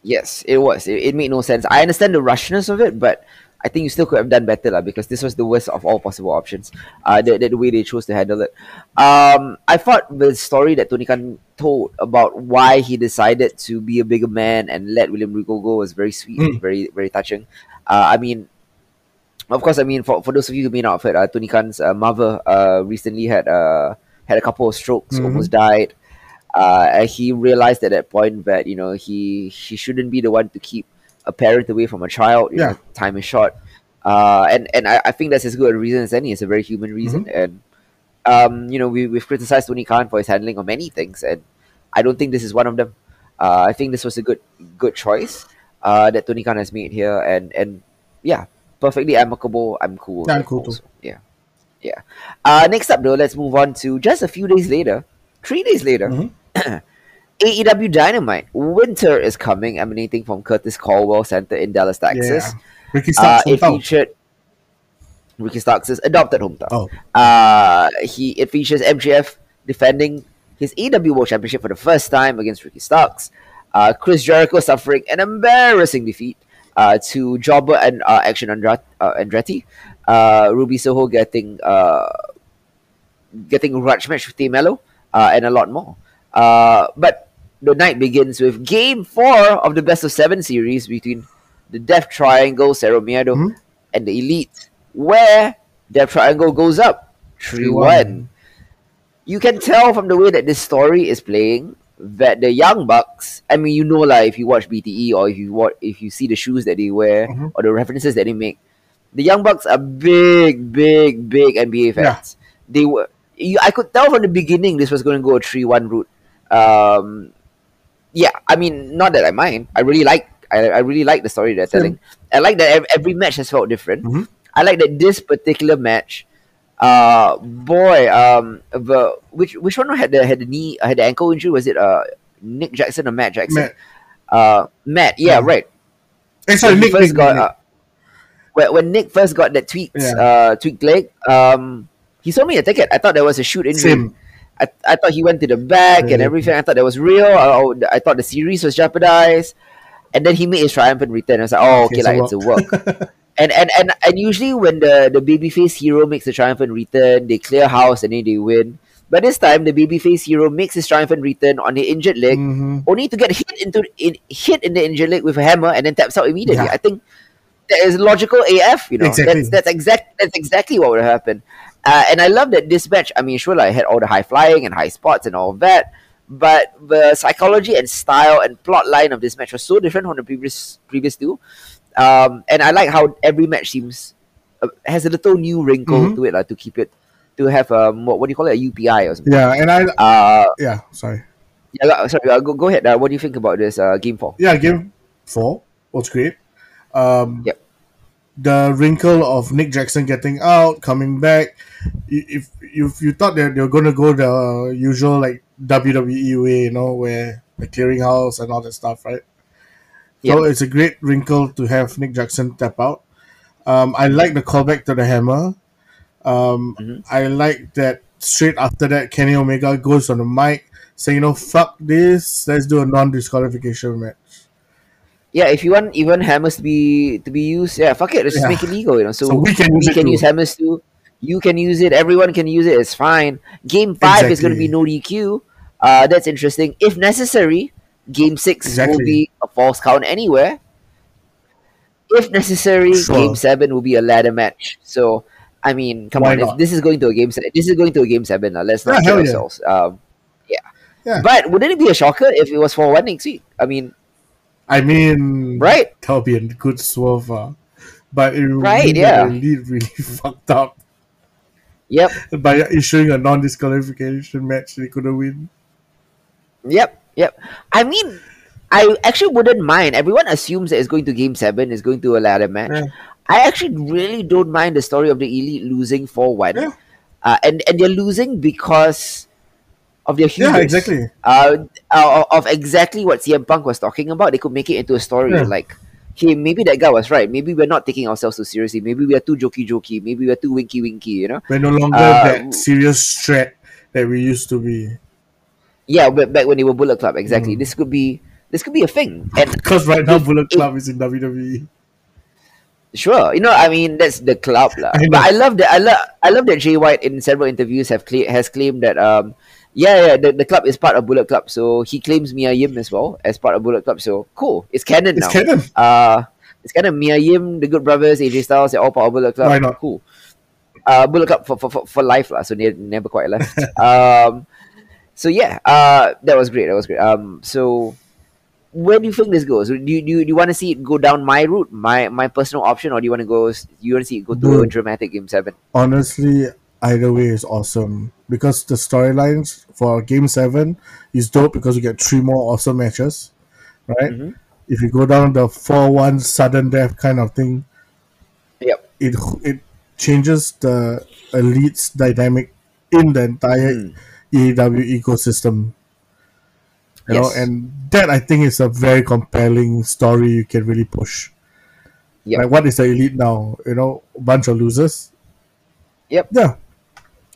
S2: Yes, it was. It, it made no sense. I understand the rushness of it, but I think you still could have done better, lah, because this was the worst of all possible options. Uh, the, the, the way they chose to handle it. Um, I thought the story that Tony Khan told about why he decided to be a bigger man and let William Regal go was very sweet,
S3: Mm.
S2: very very touching. Uh, I mean, of course, I mean for, for those of you who may not have heard, uh, Tony Khan's uh, mother uh, recently had uh, had a couple of strokes,
S3: Mhm.
S2: almost died. Uh, and he realized at that point that you know he he shouldn't be the one to keep a parent away from a child. You
S3: Yeah.
S2: know, time is short, uh, and and I, I think that's as good a reason as any. It's a very human reason, and um, you know we we've criticized Tony Khan for his handling of many things, and I don't think this is one of them. Uh, I think this was a good good choice uh, that Tony Khan has made here, and and yeah, perfectly amicable. I'm cool.
S3: Yeah, I'm cool too.
S2: Yeah, yeah. Uh, next up, though, let's move on to just a few days later, three days later.
S3: Mhm.
S2: AEW Dynamite Winter is coming, emanating from Curtis Culwell Center in Dallas, Texas.
S3: Yeah. Ricky
S2: Uh,
S3: Starks
S2: it featured Ricky Starks' adopted hometown.
S3: Oh,
S2: Uh, he it features MJF defending his AW World Championship for the first time against Ricky Starks. Uh, Chris Jericho suffering an embarrassing defeat uh, to Jobber and uh, Action Andra- uh, Andretti. Uh, Ruby Soho getting uh, getting a grudge match with Melo uh, and a lot more. Uh, but the night begins with Game Four of the Best of Seven series between the Death Triangle, Cero Miedo,
S3: Mhm.
S2: and the Elite, where Death Triangle goes up 3 1. You can tell from the way that this story is playing that the Young Bucks, I mean, you know, like if you watch BTE or if you watch, if you see the shoes that they wear
S3: Mhm.
S2: or the references that they make, the Young Bucks are big, big, big NBA
S3: Yeah.
S2: fans. They were. You, I could tell from the beginning this was going to go a three-one route. Um, yeah, I mean, not that I mind. I really like. I, I really like the story they're telling. I like that ev- every match has felt different.
S3: Mhm.
S2: I like that this particular match. Uh, boy, um, the which which one had the had the knee had the ankle injury? Was it uh Nick Jackson or Matt Jackson?
S3: Matt.
S2: Uh, Matt. Yeah,
S3: Mhm.
S2: right.
S3: Eh, sorry,
S2: When
S3: Nick,
S2: first
S3: Nick,
S2: got
S3: Nick.
S2: uh, when, when Nick first got that tweaked
S3: Yeah.
S2: uh tweaked leg, um, he sold me a ticket. I thought there was a shoot injury.
S3: Same.
S2: I, I thought he went to the back and everything. I thought that was real. I, I thought the series was jeopardized. And then he made his triumphant return. I was like, oh, okay,
S3: it's
S2: like
S3: a
S2: it's a work. and, and and and usually when the the babyface hero makes the triumphant return, they clear house and then they win. But this time, the babyface hero makes his triumphant return on the injured leg,
S3: Mhm.
S2: only to get hit into in, hit in the injured leg with a hammer and then taps out immediately.
S3: Yeah.
S2: I think that is logical AF. You know,
S3: Exactly.
S2: that's that's exact that's exactly what would happen. Uh, and I love that this match. I mean, sure, like, I had all the high flying and high spots and all that, but the psychology and style and plot line of this match was so different from the previous previous two. Um, and I like how every match seems uh, has a little new wrinkle
S3: Mhm.
S2: to it, like, to keep it to have um what, what do you call it a UPI or something.
S3: Yeah, and I
S2: Uh,
S3: yeah, sorry.
S2: yeah, uh, sorry, uh, go, go ahead. Uh, what do you think about this uh, game four?
S3: Yeah, game four was great. Um,
S2: Yep.
S3: The wrinkle of Nick Jackson getting out, coming back. If if you thought that they were going to go the usual like WWE way, you know, where the clearinghouse and all that stuff, right? So it's a great wrinkle to have Nick Jackson tap out. Um, I like the callback to the hammer. Um,
S2: Mhm.
S3: I like that straight after that, Kenny Omega goes on the mic saying, you know, fuck this, let's do a non disqualification match.
S2: Yeah, if you want even hammers to be to be used, yeah, fuck it, let's just
S3: Yeah.
S2: make it legal, you know. So,
S3: So we can use
S2: we can use hammers too. You can use it. Everyone can use it. It's fine. Game five is going to be no DQ. Uh, that's interesting. If necessary, game six will
S3: Exactly.
S2: be a falls count anywhere. If necessary,
S3: Sure.
S2: game seven will be a ladder match. So I mean, come
S3: Why
S2: on, if
S3: not?
S2: this is going to a game se- this is going to a game seven. Uh, let's not
S3: Yeah,
S2: kid
S3: hell yeah.
S2: ourselves. Um, yeah.
S3: Yeah.
S2: But wouldn't it be a shocker if it was four one next week? I mean,
S3: I mean,
S2: right?
S3: That would be a good swerve, but it would
S2: Right, yeah.
S3: lead really fucked up
S2: Yep.
S3: by issuing a non-disqualification match. They couldn't win.
S2: Yep, yep. I mean, I actually wouldn't mind. Everyone assumes that it's going to game seven, it's going to a ladder match.
S3: Yeah.
S2: I actually really don't mind the story of the elite losing four one,
S3: Yeah.
S2: uh, and and they're losing because of their hubris.
S3: Yeah, exactly.
S2: Uh, uh, of exactly what CM Punk was talking about. They could make it into a story
S3: Yeah.
S2: like. Hey, maybe that guy was right. Maybe we're not taking ourselves too seriously. Maybe we are too jokey jokey. Maybe we're too winky winky, you know?
S3: We're no longer
S2: Uh,
S3: that serious threat that we used to be.
S2: Yeah, but back when they were Bullet Club,
S3: Mm.
S2: exactly. This could be this could be a thing. And
S3: Because right now, Bullet Club is in. WWE.
S2: Sure, you know, I mean that's the club.
S3: I know.
S2: But I love that. I love. I love that Jay White in several interviews have cla- has claimed that um, yeah, yeah, the, the club is part of Bullet Club. So he claims Mia Yim as well as part of Bullet Club. So cool, it's canon
S3: It's
S2: now.
S3: canon.
S2: Uh, it's kind of Mia Yim, the Good Brothers, AJ Styles, they're all part of Bullet Club.
S3: Why not?
S2: Cool. Uh, Bullet Club for for, for, for life, lah. So ne- never quite left. um, so yeah, uh, that was great. That was great. Um, so where do you think this goes? Do you, do you, do you want to see it go down my route, my my personal option, or do you want to go? You want to see it go to a dramatic game seven?
S3: Honestly, either way is awesome because the storylines for Game Seven is dope because you get three more awesome matches, right?
S2: Mhm.
S3: If you go down the four-one sudden death kind of thing,
S2: Yep.
S3: it it changes the elites dynamic in the entire
S2: Mm.
S3: AEW ecosystem. You know, and that I think is a very compelling story you can really push.
S2: Yep.
S3: Like what is the elite now? You know, a bunch of losers.
S2: Yep.
S3: Yeah.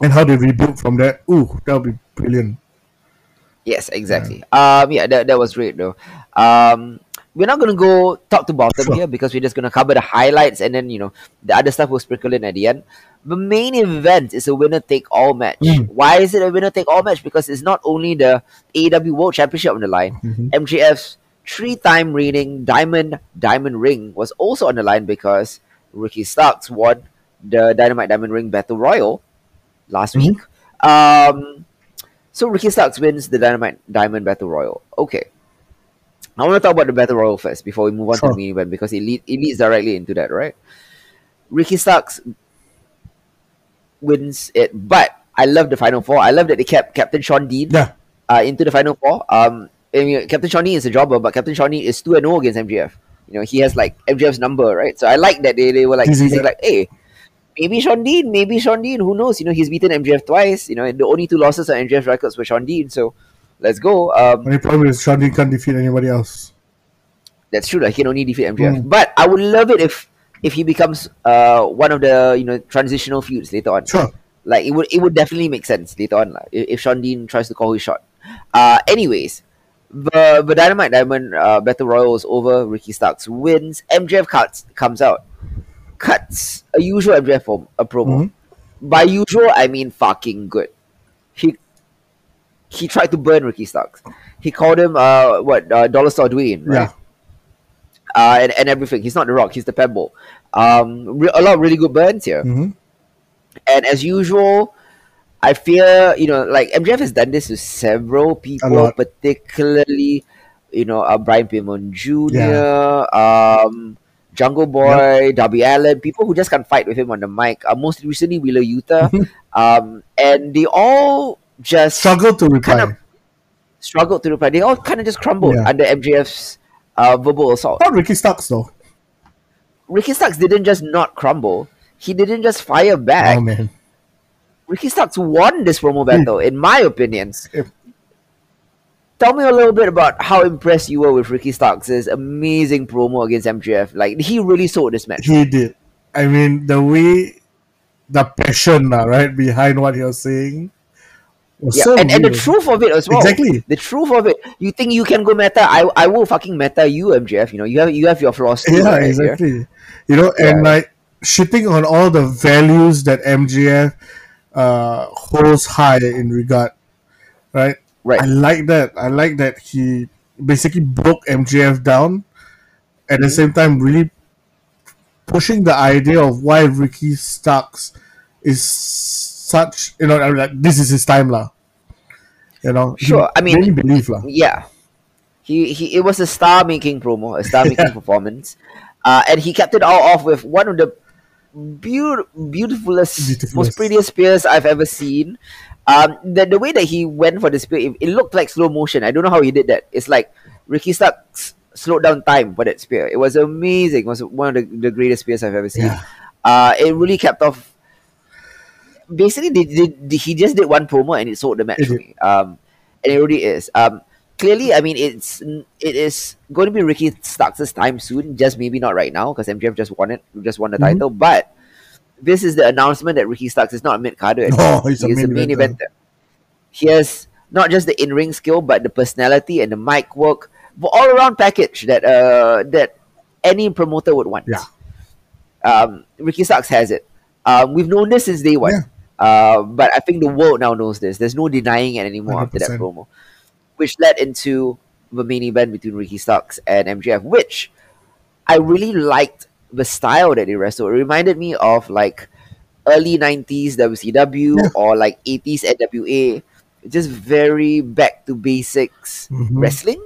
S3: And how they rebuild from that. Ooh, that'll be brilliant.
S2: Yes, exactly. Um, yeah, that, that was great though. Um, we're not gonna go top to bottom
S3: Sure.
S2: here because we're just gonna cover the highlights and then you know the other stuff will sprinkle in at the end. The main event is a winner take all match.
S3: Mm.
S2: Why is it a winner take all match? Because it's not only the AEW World Championship on the line.
S3: Mhm.
S2: MJF's three-time reigning Diamond Diamond Ring was also on the line because Ricky Starks won the Dynamite Diamond Ring Battle Royal last
S3: Mhm.
S2: week. Um, so Ricky Starks wins the Dynamite Diamond Battle Royal. Okay. I want to talk about the Battle Royal first before we move on to the main event because it, lead, it leads directly into that, right? Ricky Starks wins it, but I love the final four. I love that they kept Captain Shawn Dean
S3: Yeah.
S2: uh, into the final four. Um, I mean, Captain Shawn Dean is a jobber, but Captain Shawn Dean is 2 0 against MJF. You know, he has like MJF's number, right? So I like that they, they were like,
S3: Teasing
S2: teasing
S3: that.
S2: like, hey, maybe Shawn Dean, maybe Shawn Dean, who knows? You know, he's beaten MJF twice. You know, and the only two losses on MJF records were Shawn Dean. So let's go. Um,
S3: Only problem is Shawn Dean can't defeat anybody else.
S2: that's true. Like, he can only defeat MJF.
S3: Mm.
S2: But I would love it if if he becomes uh one of the you know transitional feuds later on.
S3: Sure.
S2: Like it would it would definitely make sense later on, like, if, if Shawn Dean tries to call his shot. Uh anyways, the the Dynamite Diamond uh, Battle Royal is over. Ricky Starks wins. MJF cuts comes out, cuts a usual MJF form, a promo.
S3: Mhm.
S2: By usual, I mean fucking good. He he tried to burn Ricky Starks. He called him uh what uh, Dollar Store Dwayne, right?
S3: Yeah.
S2: Uh, and, and everything. He's not the Rock. He's the Pebble. Um, re- a lot of really good burns here.
S3: hmm
S2: And as usual, I fear, you know, like MJF has done this to several people, particularly, you know, uh, Brian Pillman Jr., um, Jungle Boy, Darby Allin, people who just can't fight with him on the mic. Uh, most recently, Wheeler Yuta. um, and they all just
S3: Struggle to reply.
S2: Kind of- struggled to reply. They all kind of just crumbled
S3: Yeah.
S2: under MJF's uh, verbal assault.
S3: Not Ricky Starks though.
S2: Ricky Starks didn't just not crumble. He didn't just fire back.
S3: Oh man.
S2: Ricky Starks won this promo battle, in my opinion.
S3: If-
S2: Tell me a little bit about how impressed you were with Ricky Starks' amazing promo against MJF. Like he really sold this match.
S3: He did. I mean, the way, the passion, uh, right, behind what he was saying
S2: Yeah,
S3: so
S2: and, and the truth of it as well.
S3: Exactly.
S2: The truth of it. You think you can go meta? I I will fucking meta you, MJF. You know, you have you have your flaws too.
S3: Yeah,
S2: right,
S3: exactly. You know, and like shitting on all the values that MJF uh, holds high in regard, right?
S2: Right.
S3: I like that. I like that he basically broke MJF down, at the
S2: Mhm.
S3: same time, really pushing the idea of why Ricky Starks is such you know like this is his time lah. You know,
S2: Sure, I mean-
S3: believe lah.
S2: yeah. He, he it was a star making promo, a star making performance. Uh, and he kept it all off with one of the beau- beautifulest,
S3: Beautifulest.
S2: most prettiest spears I've ever seen. Um, the, the way that he went for the spear, it, it looked like slow motion. I don't know how he did that. It's like Ricky Starks slowed down time for that spear. It was amazing. It was one of the, the greatest spears I've ever seen.
S3: Yeah.
S2: Uh, it really kept off. Basically, they, they, they- he just did one promo and it sold the match
S3: It
S2: for me. Um, and it really is. Um, clearly, I mean, it's it is going to be Ricky Starks' time soon. Just maybe not right now because MJF just won it, just won the
S3: Mhm.
S2: title. But this is the announcement that Ricky Starks is not a mid carder.
S3: No, he's a
S2: he is a
S3: main
S2: main
S3: eventer.
S2: eventer. He has not just the in ring skill, but the personality and the mic work, the all around package that uh that any promoter would want.
S3: Yeah.
S2: Um, Ricky Starks has it. Um, we've known this since day one.
S3: Yeah.
S2: Uh, but I think the world now knows this. There's no denying it anymore after that promo, which led into the main event between Ricky Starks and MJF, which I really liked the style that they wrestled. It reminded me of like early 90s WCW
S3: Yeah.
S2: or like 80s NWA. Just very back to basics
S3: Mhm.
S2: wrestling.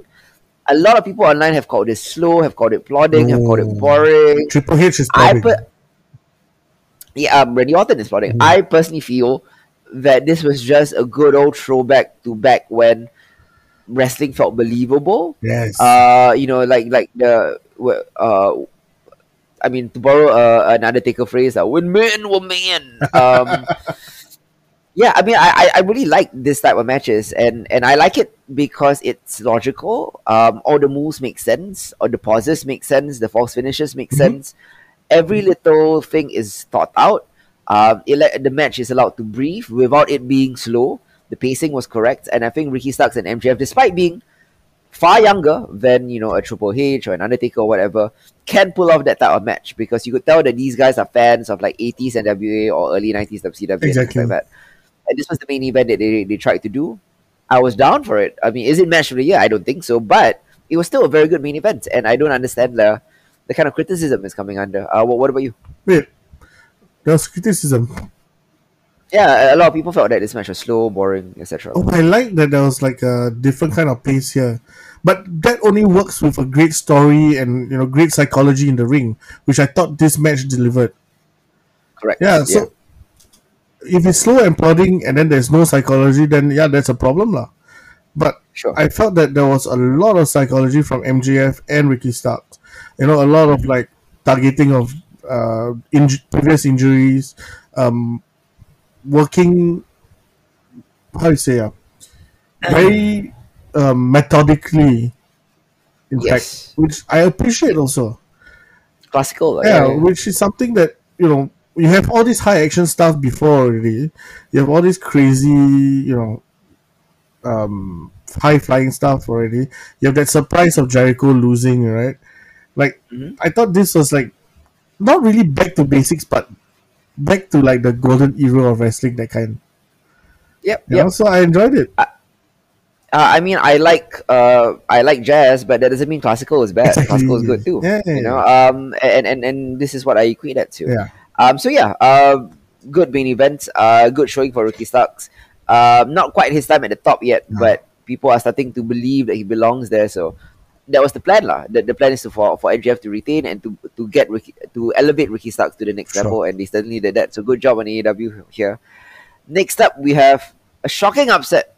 S2: A lot of people online have called it slow, have called it plodding, have called it boring.
S3: Triple H is
S2: I
S3: probably
S2: per- yeah, um, Randy Orton is plodding.
S3: Mhm.
S2: I personally feel that this was just a good old throwback to back when wrestling felt believable.
S3: yes.
S2: Uh, you know, like like the uh, I mean, to borrow uh, an Undertaker phrase, uh, when men were men. Um, yeah, I mean, I, I really like this type of matches, and and I like it because it's logical. Um, all the moves make sense, or the pauses make sense, the false finishes make
S3: Mhm.
S2: sense. Every little thing is thought out. Um, it the match is allowed to breathe without it being slow. The pacing was correct, and I think Ricky Starks and MJF, despite being far younger than you know a Triple H or an Undertaker or whatever, can pull off that type of match because you could tell that these guys are fans of like 80s NWA or early 90s WCW and things
S3: Exactly.
S2: like that. And this was the main event that they, they tried to do. I was down for it. I mean, is it match of the year? I don't think so, but it was still a very good main event, and I don't understand the the kind of criticism it's coming under. Uh, what, what about you?
S3: Wait, there was criticism.
S2: Yeah, a lot of people felt that this match was slow, boring, etc.
S3: Oh, I like that there was like a different kind of pace here, but that only works with a great story and you know great psychology in the ring, which I thought this match delivered.
S2: Correct.
S3: Yeah, so if it's slow and plodding and then there's no psychology, then yeah, that's a problem lah. But
S2: sure.
S3: I felt that there was a lot of psychology from MJF and Ricky Starks. You know, a lot of like targeting of uh, inj- previous injuries, um, working. How you say? Uh, very um, methodically. In
S2: Yes.
S3: fact, which I appreciate also.
S2: Classical.
S3: Yeah, which is something that you know you have all this high action stuff before already. You have all this crazy, you know, um, high flying stuff already. You have that surprise of Jericho losing, right? Like
S2: Mhm.
S3: I thought this was like not really back to basics, but back to like the golden era of wrestling, that kind.
S2: Yep.
S3: You
S2: Yep.
S3: know? So I enjoyed it.
S2: Uh, I mean, I like uh, I like jazz, but that doesn't mean classical is bad.
S3: Exactly.
S2: Classical is good too.
S3: Yeah, yeah,
S2: You know, um, and, and and this is what I equate that to.
S3: Yeah.
S2: Um. So yeah. Uh, good main event. Uh, good showing for Ricky Starks. Um, not quite his time at the top yet,
S3: No.
S2: but people are starting to believe that he belongs there. So that was the plan, lah. The, the plan is to, for for MJF to retain and to to get Ricky to elevate Ricky Starks to the next
S3: Sure.
S2: level, and they certainly did that. So good job on AEW here. Next up, we have a shocking upset.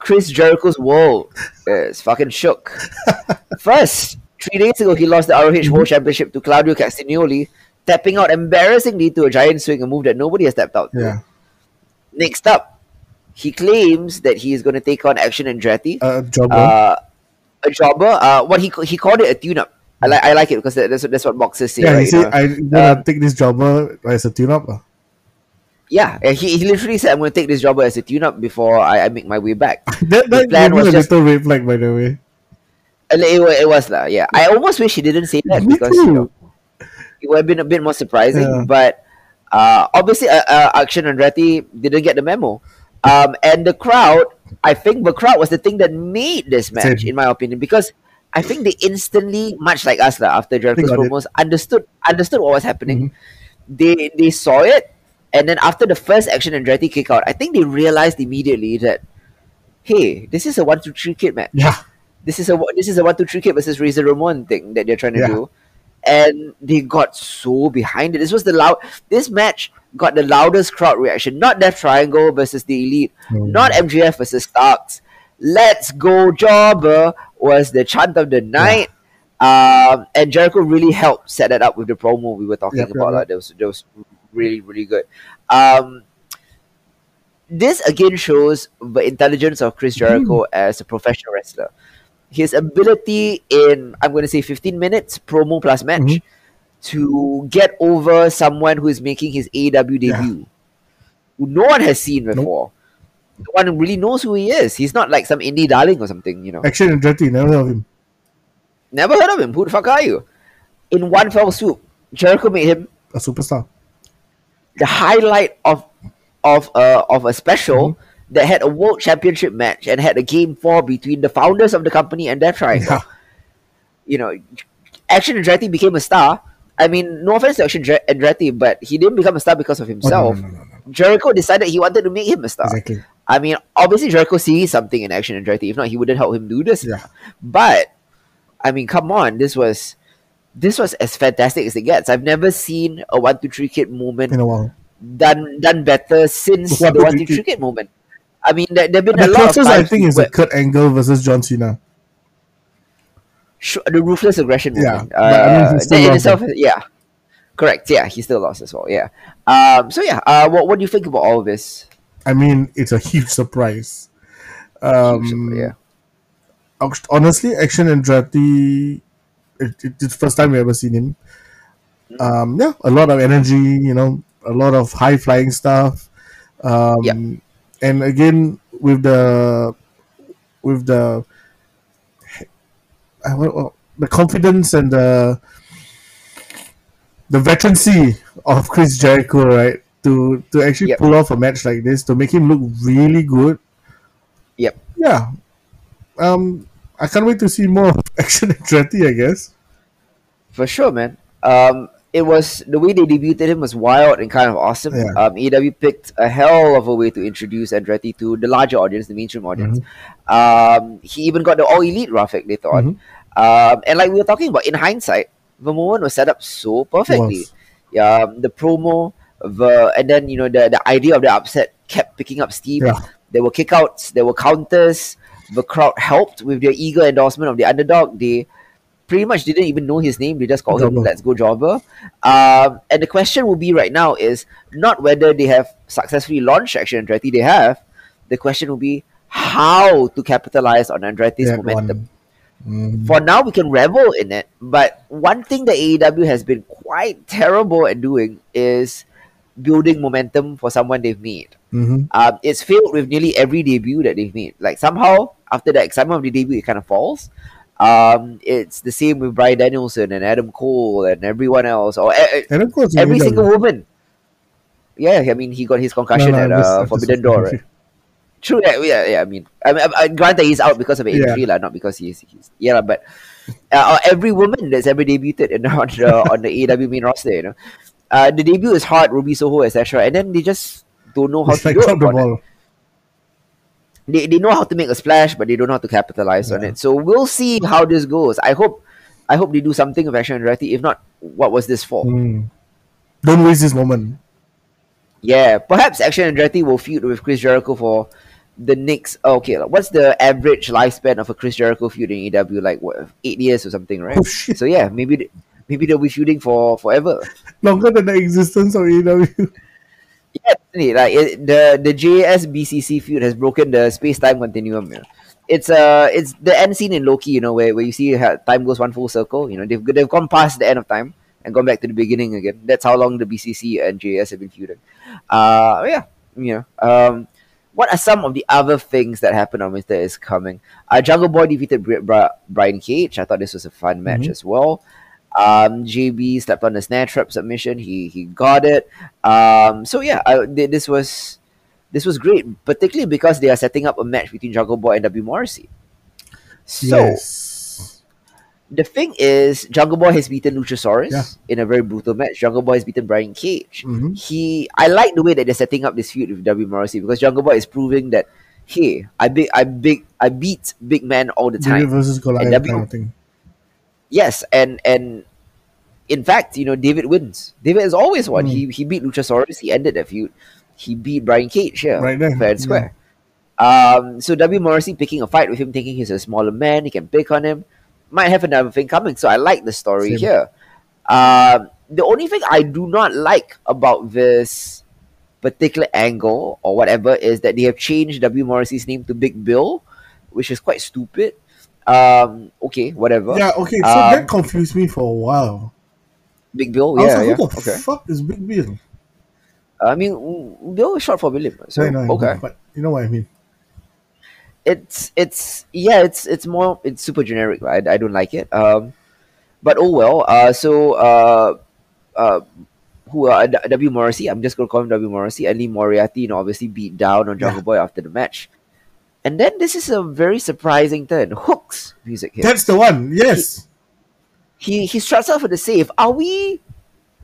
S2: Chris Jericho's world is fucking shook. First, three days ago, he lost the ROH World Championship to Claudio Castagnoli, tapping out embarrassingly to a giant swing, a move that nobody has tapped out to.
S3: Yeah.
S2: Next up, he claims that he is going to take on Action Andretti,
S3: Uh, jobber.
S2: uh, a jobber. Uh, what he he called it a tune-up. I like I like it because that's that's what boxers say,
S3: yeah,
S2: right?
S3: he said
S2: you know?
S3: I'm gonna
S2: Um,
S3: take this jobber as a tune up. Uh.
S2: Yeah, he, he literally said, "I'm going to take this job as a tune-up before I, I make my way back."
S3: That,
S2: The
S3: that
S2: plan
S3: gave me
S2: was
S3: a
S2: just-
S3: little red flag, by the way.
S2: And it, it was lah, yeah. I almost wish he didn't say that
S3: Me
S2: because you know, it would have been a bit more surprising.
S3: Yeah.
S2: But uh, obviously, uh, uh, Action Andretti didn't get the memo. Um, and the crowd, I think the crowd was the thing that made this match,
S3: Same.
S2: in my opinion, because I think they instantly, much like us lah, after Jericho's
S3: it.
S2: promos, understood understood what was happening.
S3: Mm-hmm.
S2: They they saw it. And then after the first Action Andretti kick out, I think they realized immediately that, hey, this is a one two three kid match.
S3: Yeah.
S2: This is a this is a one two three kid versus Razor Ramon thing that they're trying to
S3: Yeah.
S2: do, and they got so behind it. This was the loud. This match got the loudest crowd reaction. Not Death Triangle versus the Elite.
S3: Mm.
S2: Not MJF versus Starks. Let's go, Jobber was the chant of the night. Um, and Jericho really helped set that up with the promo we were talking
S3: Yep,
S2: about.
S3: yep.
S2: Like, that was there was really really good. Um, this again shows the intelligence of Chris Jericho as a professional wrestler. His ability in I'm going to say 15 minutes promo plus match
S3: Mhm.
S2: to get over someone who is making his AW debut, who no one has seen before. No one really knows who he is. He's not like some indie darling or something, you know.
S3: Action Andretti, never heard of him.
S2: Never heard of him. Who the fuck are you? In one fell swoop, Jericho made him
S3: A superstar.
S2: The highlight of of a of a special mm-hmm. that had a world championship match and had a game four between the founders of the company and Death Triangle.
S3: Yeah.
S2: You know, Action Andretti became a star. I mean, no offense to Action Dre- Andretti, but he didn't become a star because of
S3: Oh,
S2: himself.
S3: no, no, no, no.
S2: Jericho decided he wanted to make him a star.
S3: Exactly.
S2: I mean, obviously Jericho sees something in Action Andretti. If not, he wouldn't help him do this.
S3: Yeah.
S2: But I mean, come on, this was this was as fantastic as it gets. I've never seen a one two three kid moment
S3: In a while.
S2: done done better since
S3: One,
S2: the
S3: two,
S2: one
S3: three,
S2: two
S3: kid.
S2: moment. I mean, there have been
S3: The
S2: a lot of
S3: closest I think is the Kurt Angle versus John Cena.
S2: sh- the ruthless aggression
S3: Yeah,
S2: moment.
S3: but I mean,
S2: Uh,
S3: he still
S2: in itself, yeah, correct. Yeah, he still lost as well. Yeah. Um. So yeah. Uh. What What do you think about all of this?
S3: I mean, it's a huge surprise. Um,
S2: yeah.
S3: Honestly, Action Andretti, it, it, it's the first time we ever seen him. Um, yeah, a lot of energy, you know, a lot of high flying stuff. Um,
S2: Yep.
S3: And again, with the with the uh, the confidence and the the veterancy of Chris Jericho, right? To to actually
S2: Yep.
S3: pull off a match like this, to make him look really good.
S2: Yep.
S3: Yeah. Um, I can't wait to see more of Action Andretti. I guess.
S2: For sure, man. Um, it was the way they debuted him was wild and kind of awesome.
S3: Yeah.
S2: Um, AEW picked a hell of a way to introduce Andretti to the larger audience, the mainstream audience. Um, he even got the all elite graphic they thought.
S3: Mhm.
S2: Um, and like we were talking about, in hindsight, the moment was set up so perfectly. Yeah, um, the promo, the and then you know the the idea of the upset kept picking up steam.
S3: Yeah.
S2: There were kickouts, there were counters. The crowd helped with their eager endorsement of the underdog. They pretty much didn't even know his name. They just called him. "Let's Go Jobber." Um, and the question will be right now is not whether they have successfully launched Action Andretti. They have. The question will be how to capitalize on Andretti's
S3: That
S2: momentum.
S3: Mm.
S2: for now we can revel in it but one thing that AEW has been quite terrible at doing is building momentum for someone they've made
S3: Mhm.
S2: um, it's failed with nearly every debut that they've made like somehow after the excitement of the debut it kind of falls um, it's the same with Bryan Danielson and Adam Cole and everyone else or
S3: And of course,
S2: every single woman yeah I mean he got his concussion
S3: No, no,
S2: at
S3: just-
S2: uh, Forbidden Door right True, yeah, yeah, yeah. I mean, I mean, I, I, granted he's out because of an
S3: Yeah.
S2: injury, lah, not because he's, he's yeah, but uh, every woman that's ever debuted in, on the on the AEW main roster, you know, uh, the debut is hard, Ruby Soho, etc., and then they just don't know how
S3: It's
S2: to
S3: like
S2: do it.
S3: ball.
S2: They, they know how to make a splash, but they don't know how to capitalize on it. So we'll see how this goes. I hope, I hope they do something with Action and Andretti. If not, what was this for?
S3: Mm. Don't waste this moment.
S2: Yeah, perhaps Action Andretti will feud with Chris Jericho for the next. oh, okay, like, what's the average lifespan of a Chris Jericho feud in EW? Like what, eight years or something, right?
S3: Oh!
S2: So yeah, maybe maybe they'll be feuding for forever.
S3: Longer than the existence of AEW.
S2: Yeah, definitely. Like it, the the JAS BCC feud has broken the space time continuum. You know? It's uh it's the end scene in Loki, you know, where, where you see how time goes one full circle. You know, they've they've gone past the end of time and gone back to the beginning again. That's how long the BCC and JAS have been feuding. Uh, yeah, you know. Um, what are some of the other things that happened on Mister is coming? Uh, Jungle Boy defeated Bri- Bri- Brian Cage. I thought this was a fun match
S3: Mhm.
S2: as well. Um, JB slept on the snare trap submission. He he got it. Um, so yeah, I, th- this was this was great, particularly because they are setting up a match between Jungle Boy and W Morrissey. So
S3: yes.
S2: the thing is, Jungle Boy has beaten Luchasaurus
S3: Yeah.
S2: in a very brutal match. Jungle Boy has beaten Brian Cage.
S3: Mhm.
S2: He, I like the way that they're setting up this feud with W Morrissey because Jungle Boy is proving that, hey, I big, I big, I beat big man all the time.
S3: versus Goliath
S2: And W-
S3: kind of thing.
S2: Yes, and and in fact, you know, David wins. David has always won.
S3: Mm.
S2: He he beat Luchasaurus. He ended the feud. He beat Brian Cage. Yeah,
S3: Right there,
S2: fair and
S3: yeah.
S2: square. Um, so W Morrissey picking a fight with him, thinking he's a smaller man, he can pick on him, might have another thing coming. So I like the story
S3: Same.
S2: here. Um, the only thing I do not like about this particular angle or whatever is that they have changed W Morrissey's name to Big Bill, which is quite stupid. Um, okay, whatever.
S3: Yeah, okay, so
S2: Um,
S3: that confused me for a while.
S2: Big Bill, yeah,
S3: like,
S2: yeah.
S3: who the
S2: Okay.
S3: fuck is Big Bill?
S2: I mean, mm, Bill is short for William. So
S3: I know,
S2: okay,
S3: but you know what I mean.
S2: it's it's yeah, it's it's more it's super generic. Right? I don't like it. Um, but oh well. Uh, so uh, uh, who uh, W Morrissey? I'm just gonna call him W Morrissey. And Lee Moriarty, you know, obviously beat down on Jungle
S3: Yeah.
S2: Boy after the match. And then this is a very surprising turn. Hooks music here.
S3: That's the one. Yes.
S2: he he struts out for the save. Are we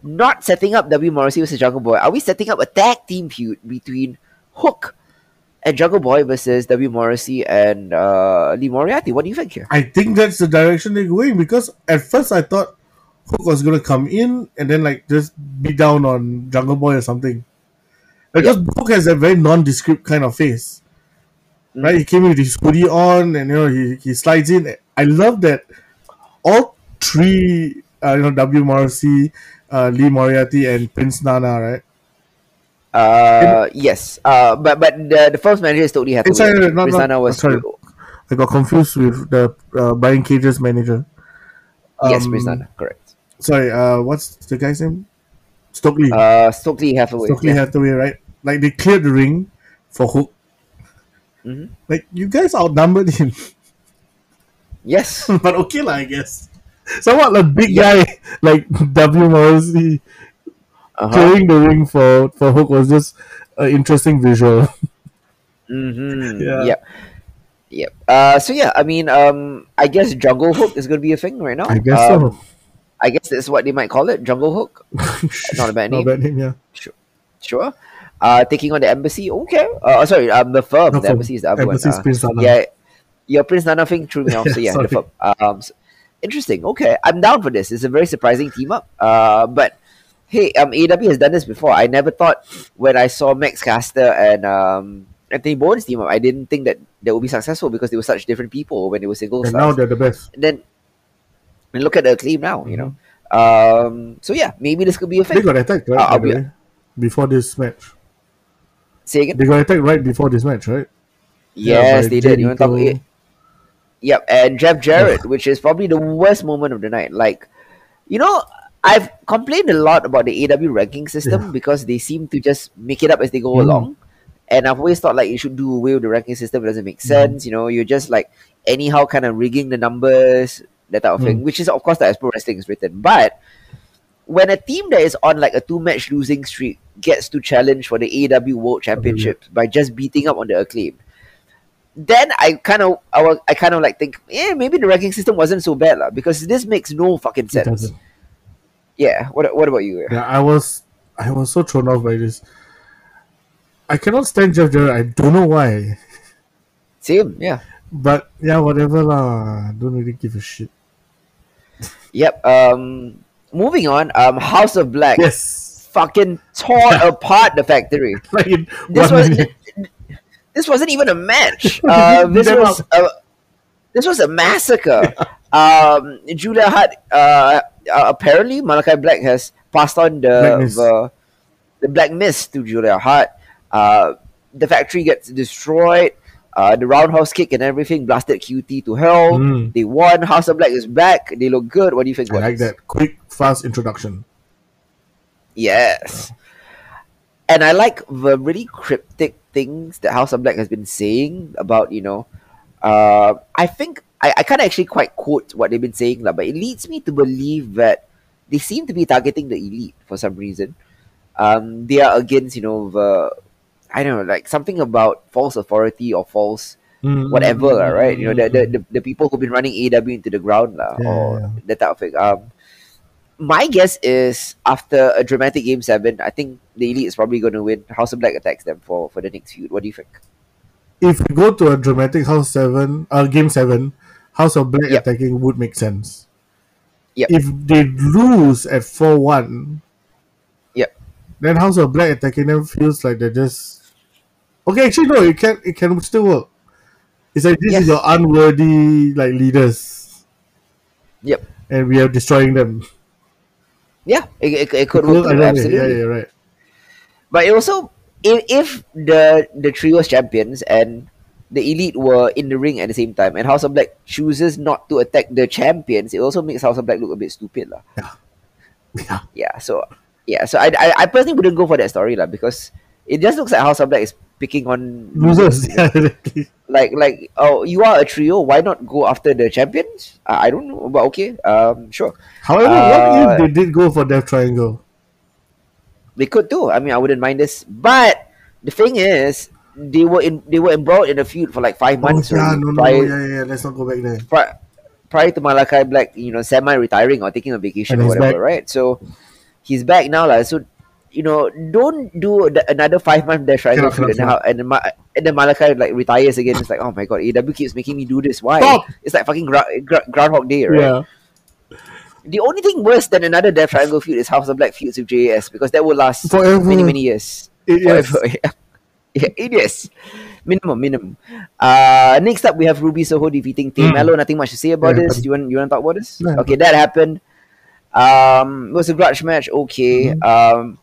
S2: not setting up W Morrissey versus Jungle Boy? Are we setting up a tag team feud between Hook and Jungle Boy versus W Morrissey and uh, Lee Moriarty? What do you think here?
S3: I think that's the direction they're going because at first I thought Hook was gonna come in and then like just beat down on Jungle Boy or something. Because Hook has a very nondescript kind of face. Right? He came in with his hoodie on and you know he, he slides in. I love that all three uh, you know W Morrissey, uh, Lee Moriarty and Prince Nana, right?
S2: Uh, yes. Uh, but but the, the first manager is totally happy.
S3: It's sorry, not-
S2: Chris
S3: not-
S2: Nana was
S3: sorry. I got confused with the uh, Brian Cage's manager.
S2: yes, Prince Nana, correct.
S3: Sorry, uh, what's the guy's name? Stokely.
S2: Uh, Stokely Hathaway.
S3: Stokely
S2: yeah.
S3: Hathaway, right? Like they cleared the ring for Hook.
S2: Mhm.
S3: Like you guys outnumbered him,
S2: Yes.
S3: but okay lah, I guess. Somewhat a big
S2: Yeah.
S3: guy like W Morrissey
S2: Uh-huh.
S3: clearing the ring for for Hook was just an interesting visual.
S2: Mm-hmm.
S3: Yeah.
S2: Yep. Yep. Uh, so yeah, I mean, um, I guess Jungle Hook is going to be a thing right now.
S3: I guess
S2: Um, I guess that's what they might call it, Jungle Hook. not a bad name.
S3: Not a bad name, yeah.
S2: Sure. Sure. Uh, taking on the embassy. Okay. Uh, sorry. Um, the firm.
S3: The
S2: the embassy is the other one. Uh,
S3: Prince Nana.
S2: yeah. Your Prince Nana thing threw me off. So yeah, the firm. Um, s- interesting. Okay, I'm down for this. It's a very surprising team up. Uh, but hey, um, AW has done this before. I never thought when I saw Max Caster and um Anthony Bowens team up, I didn't think that they would be successful because they were such different people when they were single
S3: And
S2: stars
S3: now they're the best.
S2: and then and look at the acclaim now, you know. Um, so yeah, maybe this could be a
S3: They
S2: thing.
S3: got attacked right
S2: Uh, I'll
S3: by the
S2: be-
S3: before this match.
S2: Say again.
S3: They got attacked right before this match, right?
S2: Yes,
S3: by
S2: they did. You want to talk? Yep, and Jeff Jarrett, which is probably the worst moment of the night. Like, you know, I've complained a lot about the AW ranking system
S3: Yeah.
S2: because they seem to just make it up as they go
S3: Mm.
S2: along. And I've always thought like you should do away with the ranking system. It doesn't make
S3: Mm.
S2: sense. You know, you're just like anyhow kind of rigging the numbers, that type of thing,
S3: Mm.
S2: which is of course that as pro wrestling is written. But when a team that is on like a two match losing streak gets to challenge for the AW World Championship by just beating up on the acclaim, then I kind of I, was, I kind of like think, yeah, maybe the ranking system wasn't so bad lah, because this makes no fucking sense. Yeah. What What about you?
S3: Yeah, I was I was so thrown off by this. I cannot stand Jeff Jarrett. I don't know why.
S2: Same. Yeah.
S3: But yeah, whatever lah. Don't really give a shit.
S2: Yep. Um. Moving on. Um. House of Black.
S3: Yes.
S2: Fucking tore apart the factory.
S3: Like
S2: This was.
S3: minute.
S2: This wasn't even a match. Uh, this was a, this was a massacre. Um, Julia Hart. Uh, uh, apparently Malachi Black has passed on the the, the black mist to Julia Hart. Uh, the factory gets destroyed. Uh, the roundhouse kick and everything blasted QT to hell.
S3: Mm.
S2: They won. House of Black is back. They look good. What do you think?
S3: I like
S2: this?
S3: that quick, fast introduction.
S2: Yes. And I like the really cryptic things that House of Black has been saying about, you know, uh, I think I, I can't actually quite quote what they've been saying, but it leads me to believe that they seem to be targeting the elite for some reason. Um, they are against, you know, the I don't know, like something about false authority or false
S3: Mm,
S2: whatever,
S3: mm,
S2: right? You know, the, the, the, the people who've been running AW into the ground,
S3: Yeah,
S2: or
S3: yeah,
S2: that type of thing. Um, my guess is after a dramatic game seven, I think the elite is probably going to win. House of Black attacks them for, for the next feud. What do you think?
S3: If we go to a dramatic House seven, uh, game seven, House of Black
S2: Yep.
S3: attacking would make sense.
S2: Yep.
S3: If they lose at four one,
S2: Yep.
S3: then House of Black attacking them feels like they're just okay. Actually, no, it can it can still work. It's like this
S2: Yes.
S3: is your unworthy like leaders,
S2: Yep.
S3: and we are destroying them.
S2: Yeah, it, it, it could work.
S3: I
S2: too,
S3: know,
S2: absolutely.
S3: Yeah, yeah, right.
S2: But it also, if, if the the trios champions and the elite were in the ring at the same time, and House of Black chooses not to attack the champions, it also makes House of Black look a bit stupid, lah.
S3: Yeah.
S2: Yeah. So yeah. So I, I, I personally wouldn't go for that story, lah, because it just looks like House of Black is picking on
S3: Losers.
S2: Like like oh, you are a trio. Why not go after the champions? I, I don't know, but okay. Um, sure.
S3: However,
S2: Uh,
S3: what if they did go for Death Triangle?
S2: They could too. I mean, I wouldn't mind this. But the thing is, they were in they were embroiled in a feud for like five months
S3: oh, yeah, no, no,
S2: prior,
S3: yeah, yeah. Let's not go back there.
S2: pri- prior to Malachi Black, you know, semi-retiring or taking a vacation or whatever,
S3: back.
S2: right? So he's back now, like, So you know, don't do the, another five month Death Triangle
S3: Cannot, cannot,
S2: then, and, then Ma- and then Malachi like retires again. It's like, oh my god, AW keeps making me do this. Why?
S3: Stop!
S2: It's like fucking gra- gra- Groundhog Day, right?
S3: Yeah.
S2: The only thing worse than another Death Triangle feud is House of Black feuds with JAS because that will last
S3: Forever.
S2: many many years.
S3: It-.
S2: Forever, yeah. Yeah, it is. Minimum, minimum. Uh, next up, we have Ruby Soho defeating Tay
S3: Mm.
S2: Melo. Nothing much to say about
S3: Yeah,
S2: this.
S3: but-
S2: You want you want to talk about this?
S3: Yeah.
S2: Okay, that happened. Um, it was a grudge match. Okay.
S3: Mm-hmm.
S2: Um,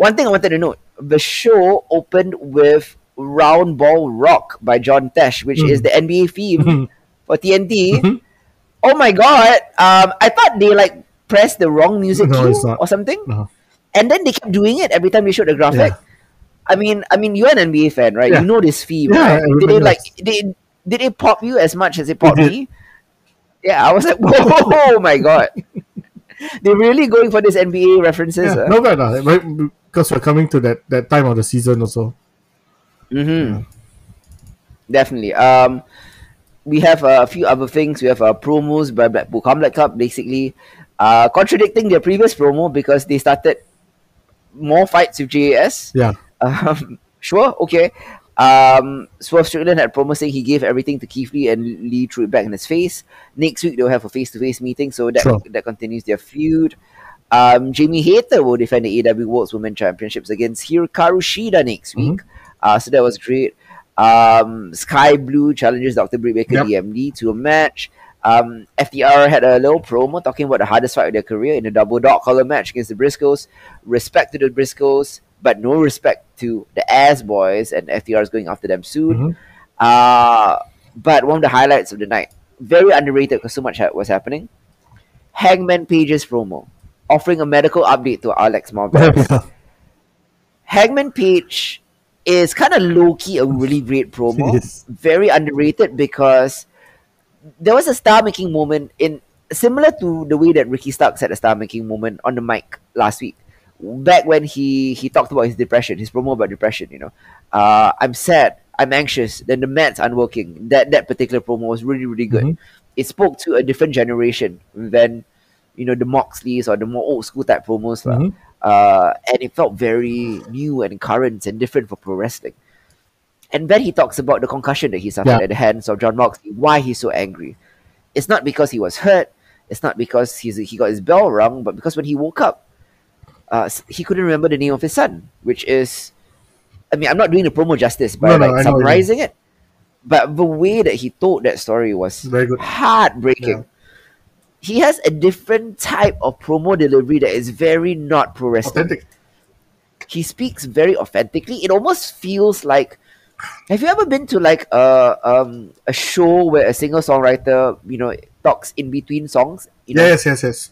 S2: one thing I wanted to note: the show opened with "Round Ball Rock" by John Tesh, which
S3: Mm.
S2: is the NBA theme
S3: Mhm.
S2: for TNT.
S3: Mhm.
S2: Oh my god! Um, I thought they like pressed the wrong music
S3: No,
S2: cue or something,
S3: No.
S2: and then they kept doing it every time they showed the graphic.
S3: Yeah.
S2: I mean, I mean, you're an NBA fan, right?
S3: Yeah.
S2: You know this theme,
S3: Yeah,
S2: right? Did it like did did it pop you as much as it popped me? Yeah, I was like, whoa, my god! They're really going for this NBA references.
S3: Yeah,
S2: uh.
S3: bad, uh, right? Because we're coming to that, that time of the season also.
S2: Mm-hmm. Definitely. Um, we have a few other things. We have uh, promos by Blackpool Combat Club, basically uh, contradicting their previous promo because they started more fights with JAS.
S3: Yeah.
S2: Um, sure, okay. Um, Swerve Strickland had promised saying he gave everything to Keith Lee and Lee threw it back in his face. Next week they'll have a face-to-face meeting, so that
S3: Sure.
S2: that continues their feud. Um, Jamie Hayter will defend the AW Worlds Women Championships against Hikaru Shida next
S3: Mm-hmm.
S2: week. Uh, so that was great. Um, Skye Blue challenges Dr. Britt Baker
S3: Yep.
S2: DMD to a match. Um, FTR had a little promo talking about the hardest fight of their career in a double dog collar match against the Briscoes. Respect to the Briscoes, but no respect to the Ass Boys, and FTR is going after them soon.
S3: Mhm.
S2: Uh, but one of the highlights of the night, very underrated because so much was happening. Hangman Page's promo, offering a medical update to Alex
S3: yeah.
S2: Hangman Page is kind of low key a really great promo.
S3: Yes.
S2: Very underrated because there was a star making moment in similar to the way that Ricky Starks had a star making moment on the mic last week. Back when he he talked about his depression, his promo about depression, you know. Uh, I'm sad, I'm anxious, then the meds aren't working. That that particular promo was really, really good.
S3: Mhm.
S2: It spoke to a different generation than you know the Moxleys or the more old school type promos. lah
S3: Mhm.
S2: uh, and it felt very new and current and different for pro wrestling. And then he talks about the concussion that he suffered
S3: Yeah.
S2: at the hands of Jon Moxley. Why he's so angry? It's not because he was hurt. It's not because he's he got his bell rung, but because when he woke up, uh, he couldn't remember the name of his son, which is, I mean, I'm not doing the promo justice by
S3: No, no,
S2: like
S3: know what you mean.
S2: summarizing it, but the way that he told that story was
S3: Very good.
S2: heartbreaking.
S3: Yeah.
S2: He has a different type of promo delivery that is very not pro wrestling
S3: Authentic.
S2: he speaks very authentically. It almost feels like have you ever been to like a um a show where a singer songwriter you know talks in between songs, you know,
S3: Yes, yes, yes.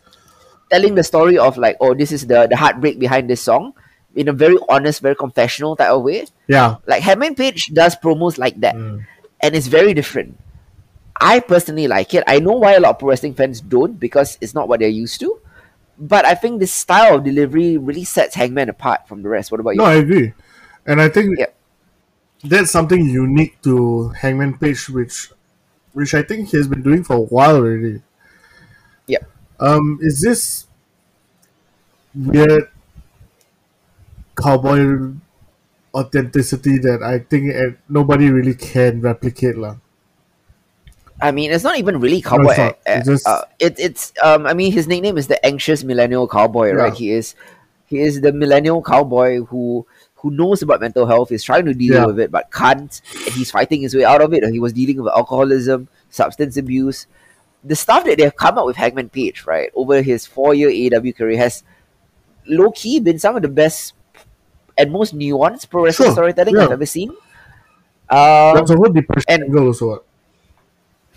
S2: telling the story of like oh this is the the heartbreak behind this song in a very honest, very confessional type of way.
S3: Yeah.
S2: Like Hangman Page does promos like that,
S3: Mm.
S2: and it's very different. I personally like it. I know why a lot of pro wrestling fans don't because it's not what they're used to. But I think this style of delivery really sets Hangman apart from the rest. What about you?
S3: No, I agree. And I think
S2: Yeah.
S3: that's something unique to Hangman Page, which which I think he has been doing for a while already.
S2: Yep.
S3: Um, is this weird cowboy authenticity that I think eh, nobody really can replicate, lah.
S2: I mean, it's not even really cowboy.
S3: it's not.
S2: uh,
S3: It's just-
S2: uh, it, it's um. I mean, his nickname is the anxious millennial cowboy, right? He is, he is the millennial cowboy who who knows about mental health, is trying to deal
S3: Yeah.
S2: with it, but can't, and he's fighting his way out of it. He was dealing with alcoholism, substance abuse. The stuff that they've come up with Hangman Page, right, over his four-year AEW career has low key been some of the best and most nuanced pro wrestling
S3: Sure,
S2: storytelling
S3: yeah.
S2: I've ever seen. Um,
S3: That's a whole depression
S2: and-
S3: angle also. What?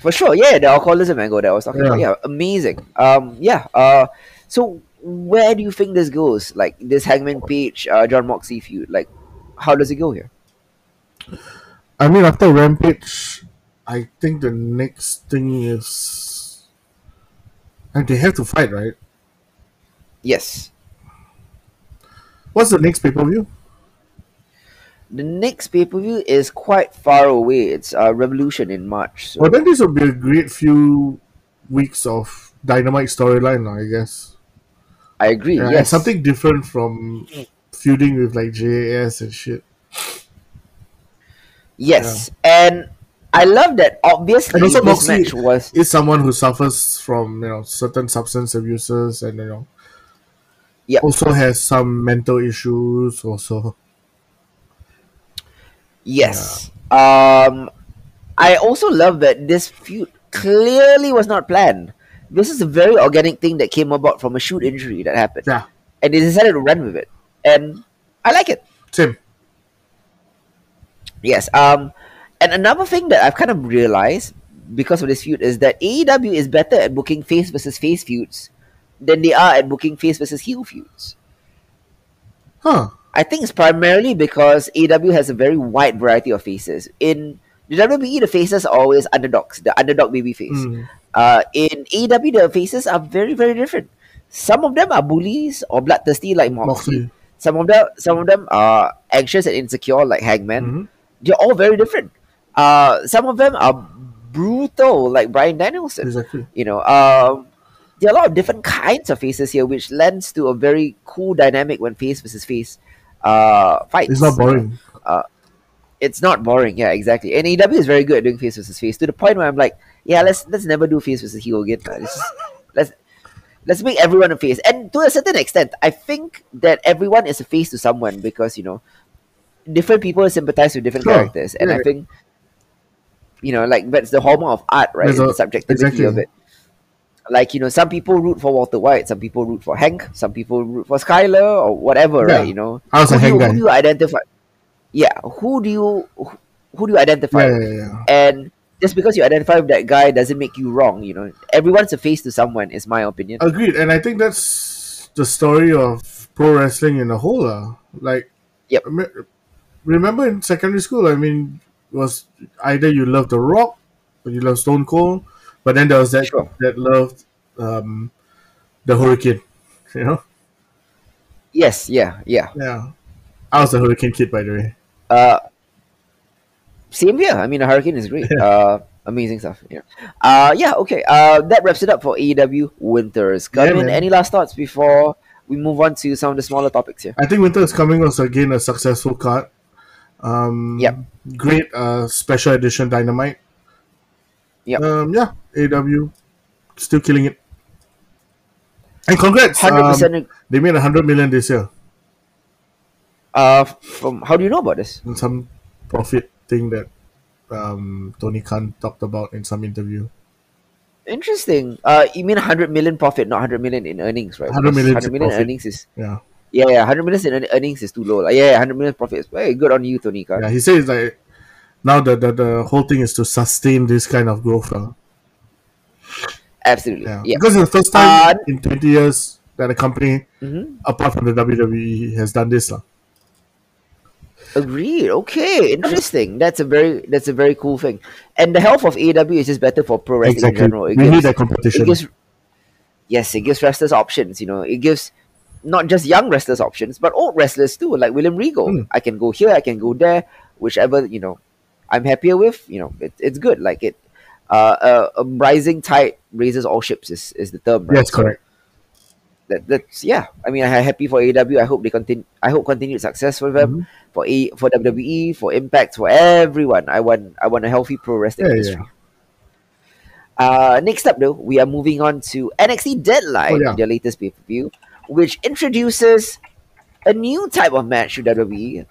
S2: For sure, yeah, the alcoholism angle that I was talking about.
S3: Yeah.
S2: Yeah, amazing. Um, yeah. Uh, so where do you think this goes? Like this Hangman Page, uh, Jon Moxley feud. Like, how does it go here?
S3: I mean, after Rampage, I think the next thing is, and they have to fight, right?
S2: Yes,
S3: What's the next pay per view?
S2: The next pay per view is quite far away. It's uh, Revolution in March. So
S3: Well, then this will be a great few weeks of Dynamite storyline, I guess.
S2: I agree.
S3: Yeah,
S2: yes,
S3: something different from feuding with like JAS and shit.
S2: Yes, and I love that. Obviously,
S3: And also
S2: this
S3: Moxley
S2: match was
S3: is someone who suffers from you know certain substance abuses and you know also has some mental issues also.
S2: Yes. Um, I also love that this feud clearly was not planned. This is a very organic thing that came about from a shoot injury that happened,
S3: Yeah,
S2: and they decided to run with it, and I like it.
S3: same.
S2: Yes. Um, and another thing that I've kind of realized because of this feud is that AEW is better at booking face versus face feuds than they are at booking face versus heel feuds.
S3: Huh.
S2: I think it's primarily because AW has a very wide variety of faces. In the WWE, the faces are always underdogs, the underdog baby face.
S3: Mm.
S2: Uh, in AW, the faces are very, very different. Some of them are bullies or bloodthirsty like Moxley.
S3: Moxley.
S2: Some of them, some of them are anxious and insecure like Hangman.
S3: Mhm.
S2: They're all very different. Uh, some of them are brutal like Bryan Danielson
S3: Exactly.
S2: you know um there are a lot of different kinds of faces here which lends to a very cool dynamic when face versus face uh fights
S3: It's not boring.
S2: Uh, it's not boring yeah exactly and AEW is very good at doing face versus face to the point where I'm like yeah let's let's never do face versus heel again. Let's, just, let's let's make everyone a face and to a certain extent I think that everyone is a face to someone because you know different people sympathize with different
S3: Sure.
S2: characters and I think you know like that's the hallmark of art right the subjectivity
S3: exactly.
S2: of it like you know some people root for Walter White some people root for Hank some people root for Skyler or whatever
S3: Yeah.
S2: right you know
S3: I was
S2: who
S3: a
S2: do, you,
S3: Hank
S2: who do you identify yeah who do you who, do you identify
S3: Yeah,
S2: with?
S3: yeah, yeah.
S2: and just because you identify with that guy doesn't make you wrong you know everyone's a face to someone is my opinion
S3: Agreed, and I think that's the story of pro wrestling in a whole. Uh. Like,
S2: Yep.
S3: remember in secondary school, I mean, was either you love The Rock or you love Stone Cold, but then there was that
S2: Sure.
S3: that loved um, the Hurricane. You know,
S2: yes yeah yeah
S3: yeah. I was a Hurricane kid, by the way.
S2: uh same here i mean a hurricane is great uh amazing stuff yeah uh yeah okay uh that wraps it up for aew Winter's Coming,
S3: man.
S2: any last thoughts before we move on to some of the smaller topics here
S3: I think Winter is Coming was again a successful card. Um,
S2: Yep.
S3: Great uh, special edition Dynamite.
S2: Yep.
S3: Um, yeah, AW still killing it. And congrats.
S2: 100%
S3: Um, they made 100 million this year
S2: uh from how do you know about this
S3: some profit thing that um, Tony Khan talked about in some interview.
S2: interesting uh you mean 100 million profit not 100 million in earnings right
S3: 100 million
S2: 100 million earnings is
S3: Yeah.
S2: yeah yeah 100 million in earnings is too low like, yeah, yeah 100 million profit is very good on you tony Khan.
S3: Yeah, he says like now the, the, the whole thing is to sustain this kind of growth. Uh.
S2: Absolutely
S3: Yeah.
S2: yeah,
S3: Because it's the first time
S2: Uh,
S3: in 20 years that a company,
S2: Mhm.
S3: apart from the WWE, has done this. Uh.
S2: Agreed. Okay, interesting. That's a very that's a very cool thing. And the health of AEW is just better for pro wrestling in general. It
S3: we need that competition.
S2: it gives yes, it gives wrestlers options. You know, it gives not just young wrestlers options, but old wrestlers too, like William Regal.
S3: Mm.
S2: I can go here, I can go there. whichever you know I'm happier with. You know, it, it's good. Like it, uh, a, a rising tide raises all ships is, is the term. Right? So
S3: correct.
S2: that, that's yeah. I mean, I'm happy for AEW. I hope they continue. I hope continued success for them,
S3: Mm-hmm.
S2: for A for WWE, for Impact, for everyone. I want I want a healthy pro wrestling
S3: Yeah,
S2: industry.
S3: yeah.
S2: Uh, next up, though, we are moving on to NXT Deadline,
S3: Oh, yeah.
S2: their latest pay per view, which introduces a new type of match to WWE.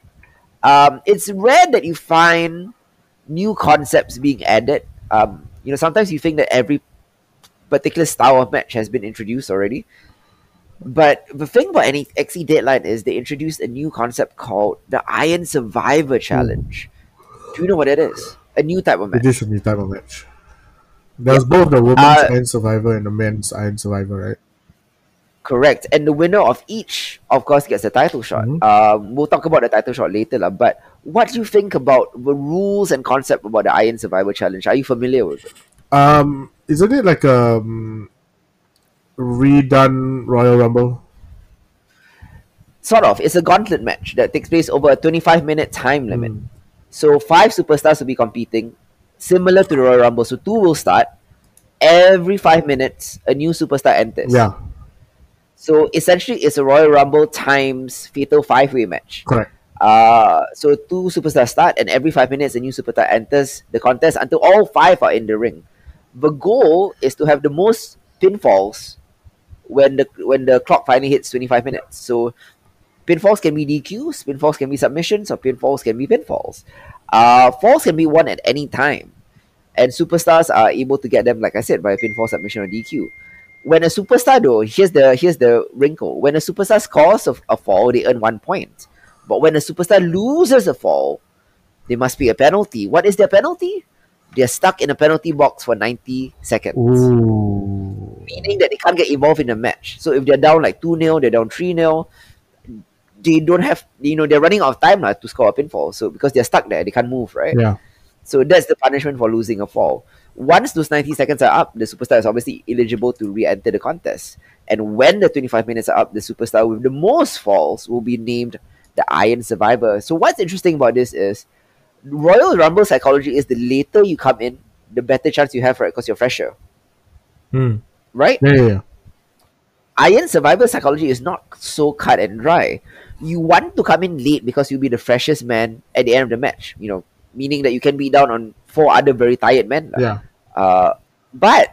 S2: Um, it's rare that you find new concepts being added. Um, you know, sometimes you think that every particular style of match has been introduced already. But the thing about NXT Deadline is they introduced a new concept called the Iron Survivor Challenge. Do you know what it is? A new type of match.
S3: It is a new type of match. There's both the women's
S2: Uh,
S3: Iron Survivor and the men's Iron Survivor, right?
S2: Correct. And the winner of each, of course, gets the title shot.
S3: Mhm.
S2: Um, we'll talk about the title shot later. lah. But what do you think about the rules and concept about the Iron Survivor Challenge? Are you familiar with it?
S3: Um, isn't it like a um, redone Royal Rumble?
S2: Sort of. It's a gauntlet match that takes place over a 25 minute time limit.
S3: Mm.
S2: So five superstars will be competing, similar to the Royal Rumble. So two will start. Every five minutes, a new superstar enters.
S3: Yeah,
S2: So essentially, it's a Royal Rumble times Fatal Five Way match.
S3: correct.
S2: Uh, so two superstars start, and every five minutes, a new superstar enters the contest until all five are in the ring. The goal is to have the most pinfalls when the when the clock finally hits twenty five minutes. So pinfalls can be DQs, pinfalls can be submissions, or pinfalls can be pinfalls. Uh, falls can be won at any time, and superstars are able to get them, like I said, by a pinfall, submission, or DQ. When a superstar, though, here's the here's the wrinkle: when a superstar scores a, a fall, they earn one point. But when a superstar loses a fall, there must be a penalty. What is their penalty? They're stuck in a penalty box for 90 seconds.
S3: Ooh.
S2: Meaning that they can't get involved in the match. So if they're down like 2 0, they're down 3 0, they don't have, you know, they're running out of time now to score a pinfall. So because they're stuck there, they can't move, right?
S3: Yeah.
S2: So that's the punishment for losing a fall. Once those 90 seconds are up, the superstar is obviously eligible to re enter the contest. And when the 25 minutes are up, the superstar with the most falls will be named the Iron Survivor. So, what's interesting about this is Royal Rumble psychology is the later you come in, the better chance you have for it because you're fresher,
S3: Hmm.
S2: right?
S3: Yeah, yeah, yeah.
S2: Iron Survivor psychology is not so cut and dry. You want to come in late because you'll be the freshest man at the end of the match, you know, meaning that you can be down on four other very tired men.
S3: Yeah.
S2: Uh, but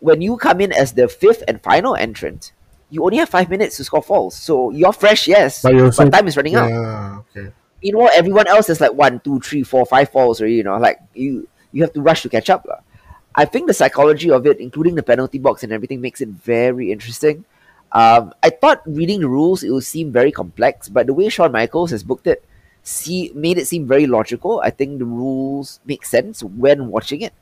S2: when you come in as the fifth and final entrant, you only have five minutes to score falls. So you're fresh, yes,
S3: But
S2: but,
S3: also-
S2: time is running out.
S3: Yeah, okay.
S2: Meanwhile, everyone else is like one, two, three, four, five falls or You know, like you you have to rush to catch up. lah. I think the psychology of it, including the penalty box and everything, makes it very interesting. Um, I thought reading the rules it would seem very complex, but the way Shawn Michaels has booked it, see made it seem very logical. I think the rules make sense when watching it.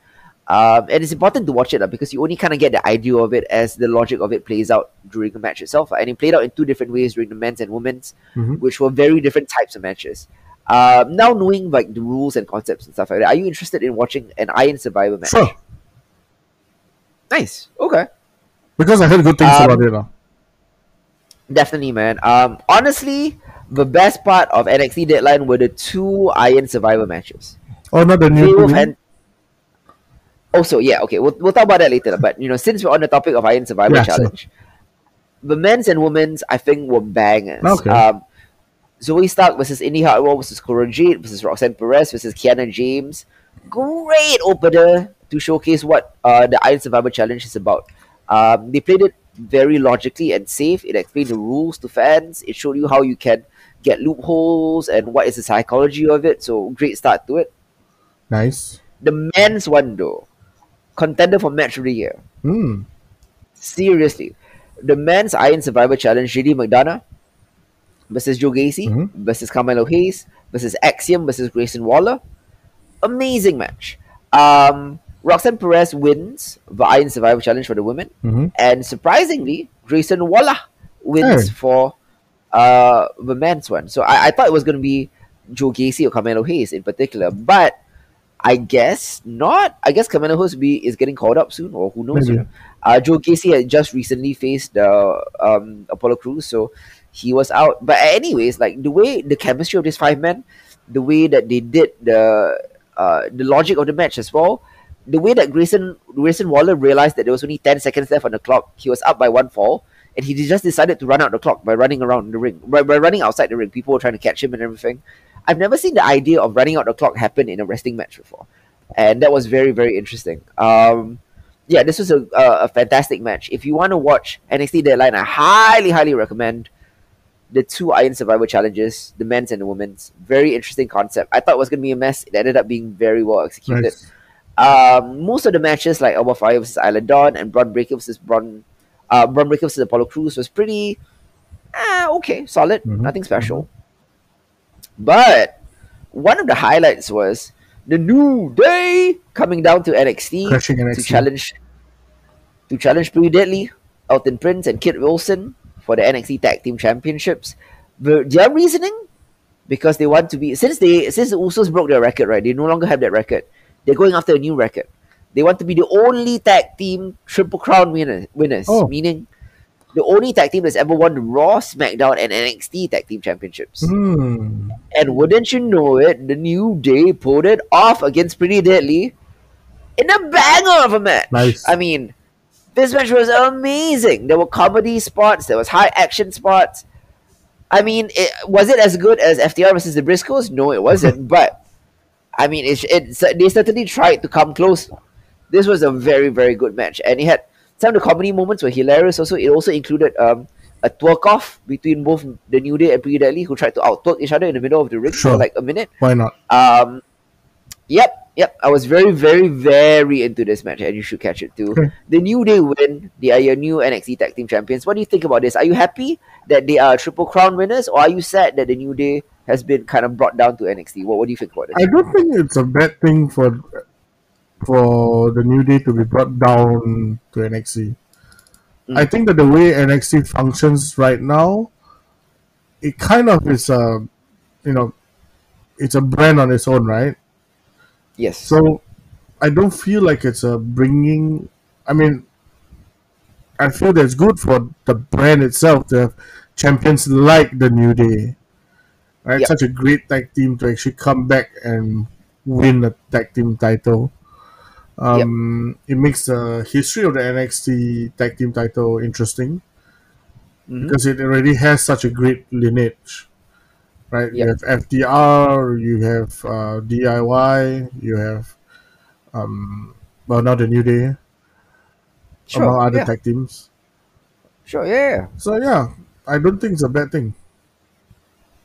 S2: Um, and it's important to watch it uh, because you only kind of get the idea of it as the logic of it plays out during the match itself. And it played out in two different ways during the men's and women's,
S3: Mhm.
S2: which were very different types of matches. Um, now knowing like the rules and concepts and stuff like that, are you interested in watching an Iron Survivor match?
S3: Sure.
S2: Nice. Okay.
S3: Because I heard good things
S2: Um,
S3: about it. lah.
S2: Definitely, man. Um, honestly, the best part of NXT Deadline were the two Iron Survivor matches.
S3: Oh, not the new.
S2: And also, yeah, okay, we'll, we'll talk about that later. But you know, since we're on the topic of Iron Survivor
S3: Yeah.
S2: Challenge, the men's and women's, I think, were bangers.
S3: Okay.
S2: Um, Zoey Stark versus Indi Hartwell versus Jade versus Roxanne Perez versus Kiana James. Great opener to showcase what uh, the Iron Survivor Challenge is about. Um, they played it very logically and safe. It explained the rules to fans. It showed you how you can get loopholes and what is the psychology of it. So great start to it.
S3: Nice.
S2: The men's one though, contender for match of the year.
S3: Hmm.
S2: Seriously, the men's Iron Survivor Challenge: JD McDonagh versus Joe Gacy
S3: Mhm.
S2: versus Carmelo Hayes versus Axiom versus Grayson Waller. Amazing match. Um, Roxanne Perez wins the Iron Survivor Challenge for the women,
S3: Mhm.
S2: and surprisingly, Grayson Waller wins
S3: Hey.
S2: for uh, the men's one. So I, I thought it was going to be Joe Gacy or Carmelo Hayes in particular, but I guess not. I guess Hayes be is getting called up soon, or who knows?
S3: Maybe.
S2: Uh, Joe Gacy had just recently faced the um, Apollo Crews, so he was out. But anyways, like the way the chemistry of these five men, the way that they did the uh, the logic of the match as well, the way that Grayson Grayson Waller realized that there was only ten seconds left on the clock, he was up by one fall, and he just decided to run out the clock by running around the ring, by, by running outside the ring. People were trying to catch him and everything. I've never seen the idea of running out the clock happen in a wrestling match before, and that was very very interesting. Um, yeah, this was a, a, a fantastic match. If you want to watch NXT Deadline, I highly highly recommend the two Iron Survivor challenges, the men's and the women's. Very interesting concept. I thought it was going to be a mess. It ended up being very well executed.
S3: Nice.
S2: Um, most of the matches, like Alba Fyre versus Isla Dawn and Bron Breakker versus Bron, uh, Bron Breakker versus Apollo Crews, was pretty, ah, okay, solid,
S3: Mhm.
S2: nothing special. But one of the highlights was the New Day coming down to NXT
S3: Crashing
S2: to challenge to challenge Pretty Deadly, Elton Prince, and Kit Wilson for the NXT Tag Team Championships. The, their reasoning, because they want to be since they since the Usos broke their record, right? They no longer have that record. They're going after a new record. They want to be the only tag team Triple Crown winner, winners,
S3: Oh.
S2: meaning the only tag team that's ever won Raw, SmackDown, and NXT Tag Team Championships.
S3: Hmm.
S2: And wouldn't you know it, the New Day pulled it off against Pretty Deadly in a banger of a match.
S3: Nice.
S2: I mean, this match was amazing. There were comedy spots, there was high action spots. I mean, it, was it as good as FTR versus the Briscoes? No, it wasn't. but I mean, it, it, they certainly tried to come close. This was a very, very good match, and it had some of the comedy moments were hilarious. Also, it also included um, a twerk off between both the New Day and Pretty Deadly, who tried to out twerk each other in the middle of the ring
S3: Sure.
S2: for like a minute.
S3: Why not?
S2: Um, yep, yep. I was very, very, very into this match, and you should catch it too.
S3: Okay.
S2: The New Day win. They are your new NXT Tag Team Champions. What do you think about this? Are you happy that they are Triple Crown winners, or are you sad that the New Day has been kind of brought down to NXT? What, what do you think about this?
S3: I don't think it's a bad thing for for the New Day to be brought down to NXT.
S2: Mm.
S3: I think that the way NXT functions right now, it kind of is a, you know, it's a brand on its own, right?
S2: Yes.
S3: So I don't feel like it's a bringing. I mean, I feel that it's good for the brand itself to have champions like the New Day. Right,
S2: Yep.
S3: such a great tag team to actually come back and win a tag team title. Um, It makes the history of the NXT tag team title interesting
S2: Mhm.
S3: because it already has such a great lineage. Right, you have FTR, you have uh, DIY, you have um, well now the New Day,
S2: Sure.
S3: among other
S2: yeah.
S3: tag teams.
S2: Sure. Yeah, yeah.
S3: So yeah, I don't think it's a bad thing.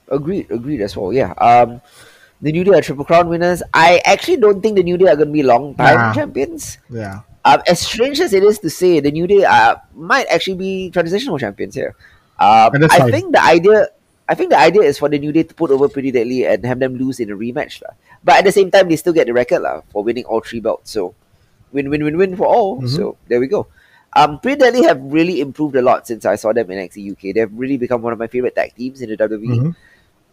S2: Agreed. Agreed as well. Yeah. Um, the New Day are Triple Crown winners. I actually don't think the New Day are going to be long time
S3: Nah.
S2: champions.
S3: Yeah,
S2: Um, as strange as it is to say, the New Day uh, might actually be transitional champions here. Um, I
S3: fine.
S2: think the idea, I think the idea is for the New Day to put over Pretty Deadly and have them lose in a rematch, lah. But at the same time, they still get the record, lah, for winning all three belts. So, win, win, win, win for all.
S3: Mhm.
S2: So there we go. Um, Pretty Deadly have really improved a lot since I saw them in NXT UK. They've really become one of my favorite tag teams in the WWE.
S3: Mhm.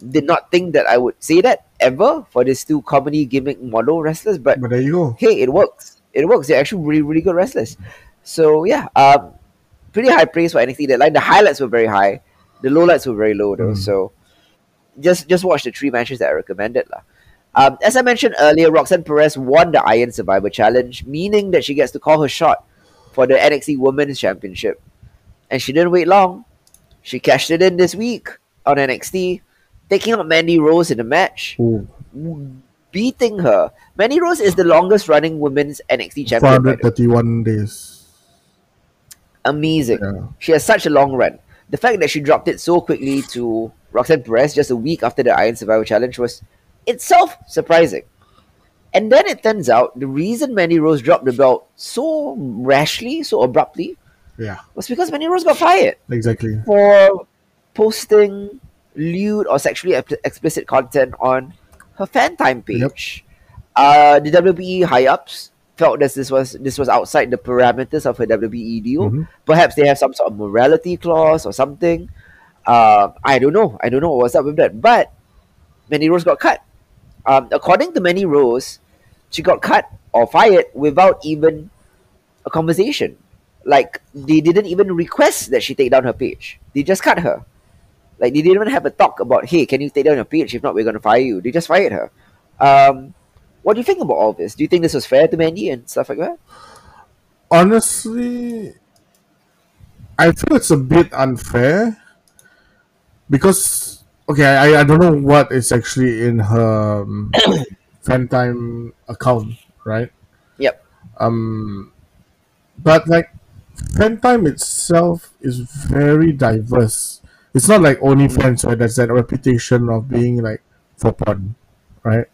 S2: Did not think that I would say that ever for these two comedy gimmick model wrestlers, but
S3: but there you go.
S2: hey, it works. It works. They're actually really, really good wrestlers. So yeah, um, pretty high praise for NXT Deadline. The highlights were very high. The lowlights were very low though.
S3: Mm.
S2: So just just watch the three matches that I recommended lah. Um, as I mentioned earlier, Roxanne Perez won the Iron Survivor Challenge, meaning that she gets to call her shot for the NXT Women's Championship. And she didn't wait long. She cashed it in this week on NXT, taking out Mandy Rose in the match
S3: Ooh,
S2: beating her. Mandy Rose is the longest running women's NXT champion. by the way.
S3: 431 days.
S2: Amazing.
S3: Yeah.
S2: She has such a long run. The fact that she dropped it so quickly to Roxanne Perez just a week after the Iron Survivor Challenge was itself surprising. And then it turns out the reason Mandy Rose dropped the belt so rashly, so abruptly,
S3: Yeah,
S2: was because Mandy Rose got fired
S3: exactly.
S2: for posting lewd or sexually ex- explicit content on her FanTime
S3: Yep.
S2: page. Uh, the WWE high ups felt that this was this was outside the parameters of her WWE deal.
S3: Mhm.
S2: Perhaps they have some sort of morality clause or something. Uh, I don't know. I don't know what's up with that. But Mandy Rose got cut. Um, according to Mandy Rose, she got cut or fired without even a conversation. Like they didn't even request that she take down her page. They just cut her. Like they didn't even have a talk about, hey, can you take down your page? If not, we're gonna fire you. They just fired her. Um, what do you think about all this? Do you think this was fair to Mandy and stuff like that?
S3: honestly, I feel it's a bit unfair because okay, I, I don't know what is actually in her um, FanTime account, right?
S2: Yep.
S3: Um, but like FanTime itself is very diverse. It's not like OnlyFans where there's that reputation of being like for porn, right?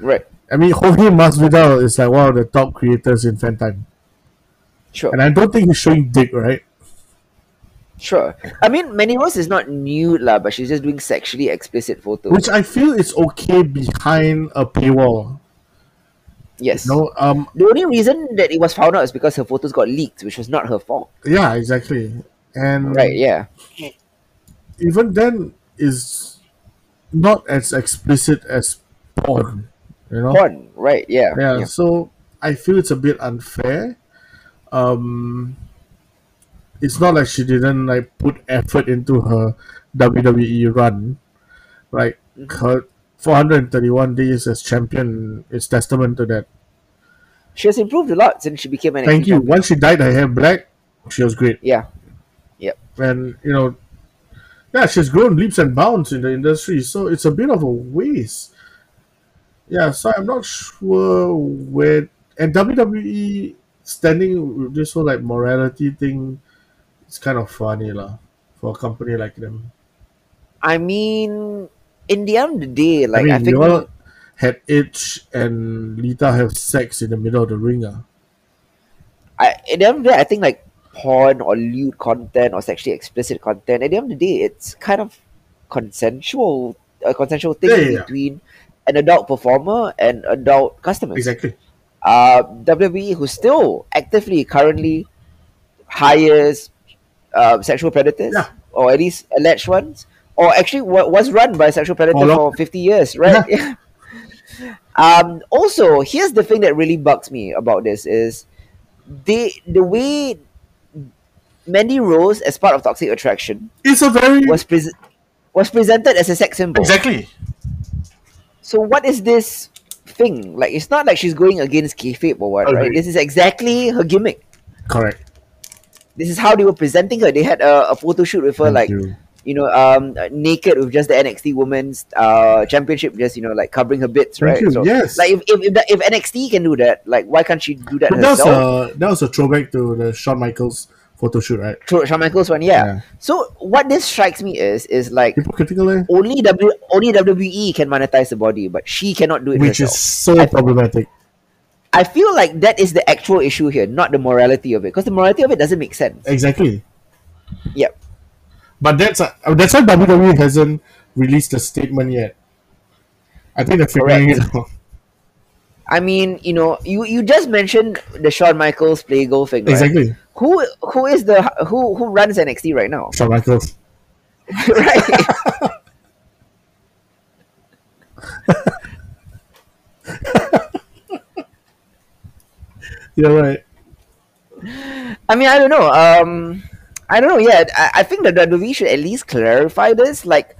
S2: Right.
S3: I mean, Jorge Masvidal is like one of the top creators in FanTime.
S2: Sure.
S3: And I don't think he's showing dick, right?
S2: Sure. I mean, Rose is not nude, lah, but she's just doing sexually explicit photos.
S3: Which I feel is okay behind a paywall.
S2: yes.
S3: No, um,
S2: The only reason that it was found out is because her photos got leaked, which was not her fault.
S3: yeah, exactly. And
S2: Right, yeah.
S3: Even then is not as explicit as porn. You know?
S2: Porn, right, yeah.
S3: Yeah, so I feel it's a bit unfair. Um, it's not like she didn't like put effort into her WWE run. Like her 431 days as champion is testament to that.
S2: She has improved a lot since she became an
S3: Thank you. Once she dyed her hair black, she was great.
S2: Yeah. Yep.
S3: And you know, yeah, she's grown leaps and bounds in the industry. So it's a bit of a waste. Yeah, so I'm not sure where and WWE standing with this whole like morality thing. It's kind of funny lah for a company like them.
S2: I mean, in the end of the day, like
S3: I mean,
S2: I, think
S3: all had Edge and Lita have sex in the middle of the ring. Ah.
S2: I, in the end of the day, I think like porn or lewd content or sexually explicit content. At the end of the day, it's kind of consensual, a consensual thing
S3: Yeah, yeah,
S2: between an adult performer and adult customers.
S3: Exactly.
S2: uh, WWE, who still actively currently hires uh, sexual predators,
S3: Yeah.
S2: or at least alleged ones, or actually wa- was run by a sexual predator
S3: All
S2: for 50 years, right? Yeah. um, also, here's the thing that really bugs me about this is they the way Mandy Rose, as part of Toxic Attraction,
S3: It's a very
S2: was pres was presented as a sex symbol.
S3: exactly.
S2: So what is this thing? Like, it's not like she's going against kayfabe or what, right? This is exactly her gimmick.
S3: Correct.
S2: This is how they were presenting her. They had a, a photo shoot with her,
S3: Thank
S2: like
S3: you.
S2: you know, um, naked with just the NXT Women's uh Championship, just you know, like covering her bits,
S3: Thank
S2: right?
S3: you.
S2: So,
S3: yes.
S2: like if if if, if NXT can do that, like why can't she do that
S3: But that was a that was a throwback to the Shawn Michaels photo shoot, right?
S2: True, Shawn Michaels one, yeah.
S3: Yeah.
S2: So what this strikes me is is like
S3: Hypocritical, eh?
S2: only W only WWE can monetize the body, but she cannot do it
S3: Which
S2: herself.
S3: is so problematic.
S2: I feel like that is the actual issue here, not the morality of it, because the morality of it doesn't make sense.
S3: Exactly.
S2: Yep.
S3: But that's uh, that's why WWE hasn't released a statement yet. I think they're figuring it out.
S2: I mean, you know, you, you just mentioned the Shawn Michaels Playgirl thing, right?
S3: Exactly.
S2: Who who is the who who runs NXT right now?
S3: Shawn Michaels.
S2: right.
S3: You're right.
S2: I mean, I don't know. Um, I don't know. yet. I, I think that WWE should at least clarify this. Like,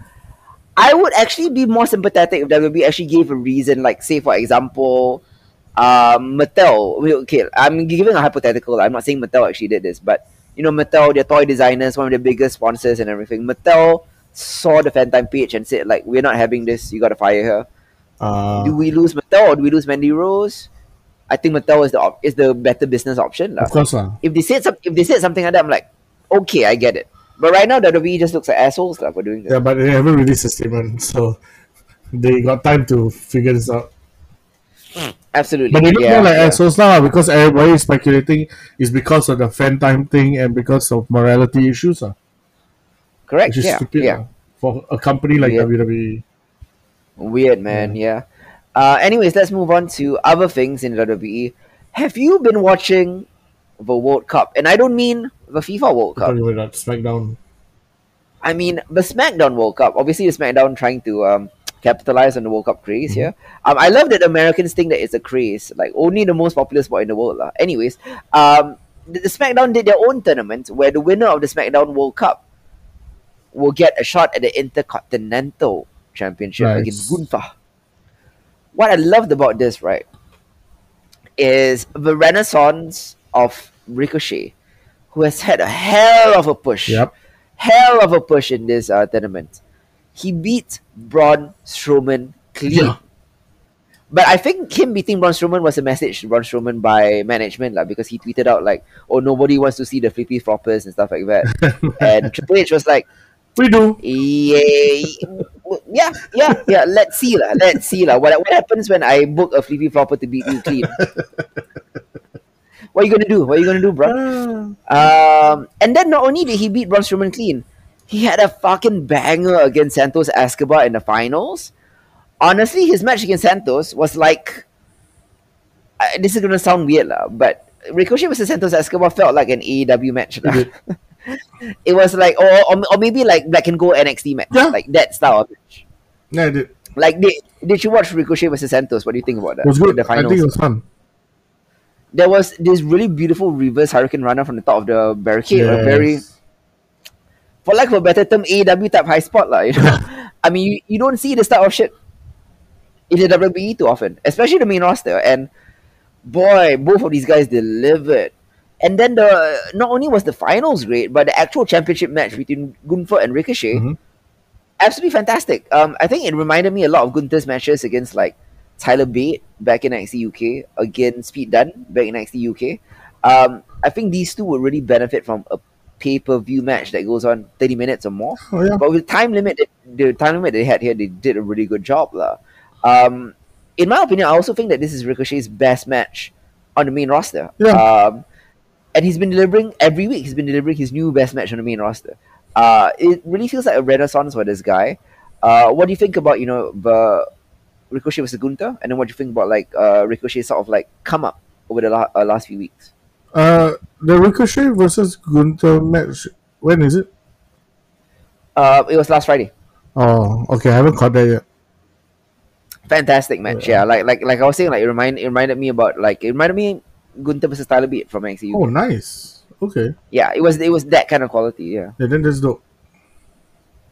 S2: I would actually be more sympathetic if WWE actually gave a reason. Like, say for example, um, Mattel. Okay, I'm giving a hypothetical. I'm not saying Mattel actually did this, but you know, Mattel, their toy designers, one of their biggest sponsors and everything. Mattel saw the FanTime page and said, like, we're not having this. You got to fire her.
S3: Uh,
S2: do we lose Mattel or do we lose Mandy Rose? I think Mattel is the op- is the better business option. lah
S3: of course, lah.
S2: if they said some, if they said something like that, I'm like, okay, I get it. But right now, WWE just looks like assholes lah for doing this.
S3: Yeah, but they haven't released a statement, so they got time to figure this out.
S2: Absolutely.
S3: But they look
S2: yeah,
S3: more like
S2: yeah.
S3: assholes now because everybody is speculating is because of the FanTime thing and because of morality issues, uh,
S2: Correct.
S3: which is
S2: Yeah.
S3: stupid
S2: yeah.
S3: lah, for a company like.
S2: Yeah.
S3: WWE.
S2: Weird, man. Yeah. Uh, anyways, let's move on to other things in WWE. Have you been watching the World Cup? And I don't mean the FIFA World Cup.
S3: About that SmackDown.
S2: I mean the SmackDown World Cup. Obviously, the SmackDown trying to um, capitalize on the World Cup craze here. Um, I love that Americans think that it's a craze, like only the most popular sport in the world. lah. Anyways, um, the, the SmackDown did their own tournament where the winner of the SmackDown World Cup will get a shot at the Intercontinental Championship
S3: Nice.
S2: against Gunther. What I loved about this, right, is the renaissance of Ricochet, who has had a hell of a push.
S3: Yep.
S2: Hell of a push in this uh, tournament. He beat Braun Strowman clean.
S3: Yeah.
S2: But I think him beating Braun Strowman was a message to Braun Strowman by management, like, because he tweeted out like, "Oh, nobody wants to see the flippy floppers and stuff like that." and Triple H was like,
S3: We do.
S2: "Yeah, yeah, yeah, yeah. Let's see lah. Let's see lah. What what happens when I book a flippy flopper to beat you clean? what are you gonna do? What are you gonna do, bro?" Um, and then not only did he beat Braun Strowman clean, he had a fucking banger against Santos Escobar in the finals. Honestly, his match against Santos was like. Uh, this is gonna sound weird, lah, but Ricochet versus Santos Escobar felt like an AEW match. it was like, or, or, or maybe like Black and Gold NXT match,
S3: Yeah.
S2: like that style of match.
S3: Yeah, it did.
S2: Like, did, did you watch Ricochet versus Santos? What do you think about that?
S3: was good.
S2: The
S3: I
S2: finals.
S3: think it was fun.
S2: There was this really beautiful reverse hurricane runner from the top of the barricade. a Very, for lack of a better term, AW type high spot. lah. you know? I mean, you, you don't see this type of shit in the WWE too often, especially the main roster. And boy, both of these guys delivered. And then the not only was the finals great, but the actual championship match between Gunther and Ricochet,
S3: Mhm.
S2: absolutely fantastic. Um, I think it reminded me a lot of Gunther's matches against like Tyler Bate back in NXT UK, against Pete Dunne back in NXT UK. Um, I think these two would really benefit from a pay per view match that goes on thirty minutes or more.
S3: Oh yeah.
S2: But with time limit, the time limit they had here, they did a really good job, lah. Um, in my opinion, I also think that this is Ricochet's best match on the main roster.
S3: Yeah.
S2: Um, and he's been delivering every week. He's been delivering his new best match on the main roster. Uh, it really feels like a renaissance for this guy. Uh, what do you think about you know the Ricochet versus Gunther, and then what do you think about like uh, Ricochet sort of like come up over the la- uh, last few weeks?
S3: Uh, the Ricochet versus Gunther match. When is it?
S2: Uh, it was last Friday.
S3: Oh, okay. I haven't caught that yet.
S2: Fantastic match, yeah. Like like like I was saying, like it remind it reminded me about like it reminded me Gunther versus Tyler Bate from NXT.
S3: Oh, nice. Okay.
S2: Yeah, it was it was that kind of quality. Yeah,
S3: Yeah, then that's dope.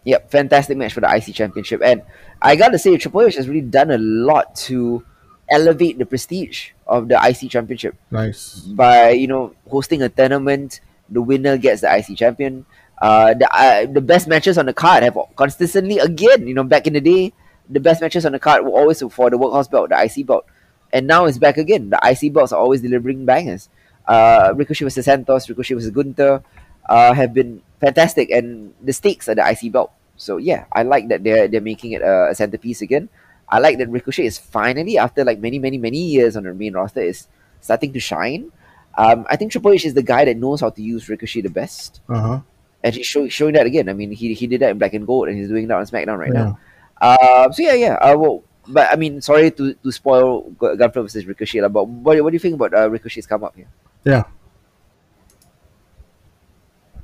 S2: Yep, fantastic match for the IC Championship, and I gotta say Triple H has really done a lot to elevate the prestige of the IC Championship
S3: Nice.
S2: by you know hosting a tournament. The winner gets the IC champion. Uh, the uh, the best matches on the card have consistently again. You know, back in the day, the best matches on the card were always for the workhorse belt, the IC belt, and now it's back again. The IC belts are always delivering bangers. Uh, Ricochet versus Santos, Ricochet versus Gunther, uh, have been fantastic, and the stakes are the IC belt. So yeah, I like that they're they're making it a, a centerpiece again. I like that Ricochet is finally, after like many many many years on the main roster, is starting to shine. Um, I think Triple H is the guy that knows how to use Ricochet the best,
S3: Uh huh.
S2: and he's show, showing that again. I mean, he, he did that in Black and Gold, and he's doing that on SmackDown right
S3: Yeah.
S2: now. Uh, so yeah, yeah. Uh, well, but I mean, sorry to, to spoil Gu- Gunther versus Ricochet, but what, what do you think about uh, Ricochet's come up here?
S3: Yeah.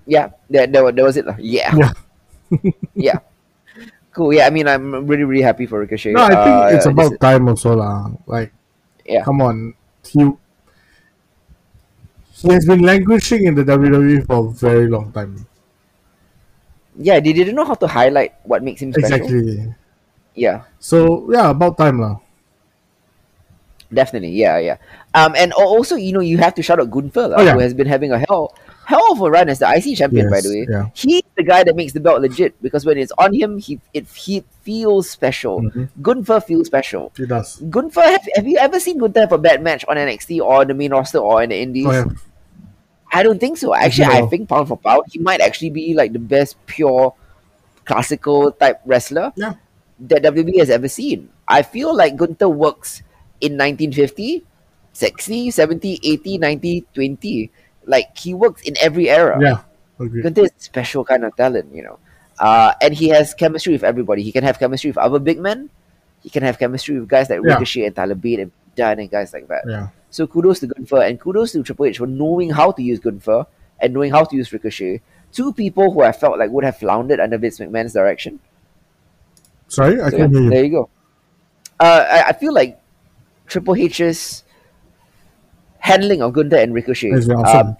S2: Yeah, that, that, that was it. Yeah,
S3: Yeah.
S2: yeah. Cool. Yeah, I mean, I'm really, really happy for Ricochet.
S3: No, I think
S2: Uh,
S3: it's about time also lah. Like,
S2: Yeah.
S3: come on, he he has been languishing in the WWE for a very long time.
S2: yeah, they didn't know how to highlight what makes him special.
S3: Exactly.
S2: Yeah.
S3: So yeah, about time lah.
S2: Definitely, yeah, yeah. Um, and also, you know, you have to shout out Gunther,
S3: Oh, yeah.
S2: who has been having a hell, hell of a run as the IC champion. by the way,
S3: yeah.
S2: he's the guy that makes the belt legit because when it's on him, he it he feels special.
S3: Mhm.
S2: Gunther feels special.
S3: He does.
S2: Gunther, have, have you ever seen Gunther have a bad match on NXT or the main roster or in the Indies?
S3: Oh yeah.
S2: I don't think so. Actually, I think pound for pound, he might actually be like the best pure classical type wrestler
S3: Yeah.
S2: that WWE has ever seen. I feel like Gunther works in 1950, 60, 70, 80, 90, 20. Like he works in every era.
S3: Yeah. Agree.
S2: Gunther is special kind of talent, you know. Uh, and he has chemistry with everybody. He can have chemistry with other big men. He can have chemistry with guys like
S3: Yeah.
S2: Ricochet and Tyler Bate and Dunne and guys like that.
S3: Yeah.
S2: So kudos to Gunther and kudos to Triple H for knowing how to use Gunther and knowing how to use Ricochet. Two people who I felt like would have floundered under Vince McMahon's direction.
S3: Sorry, I
S2: So,
S3: can't
S2: yeah,
S3: hear you.
S2: there you go. Uh, I, I feel like Triple H's handling of Gunther and Ricochet
S3: It's been awesome.
S2: um,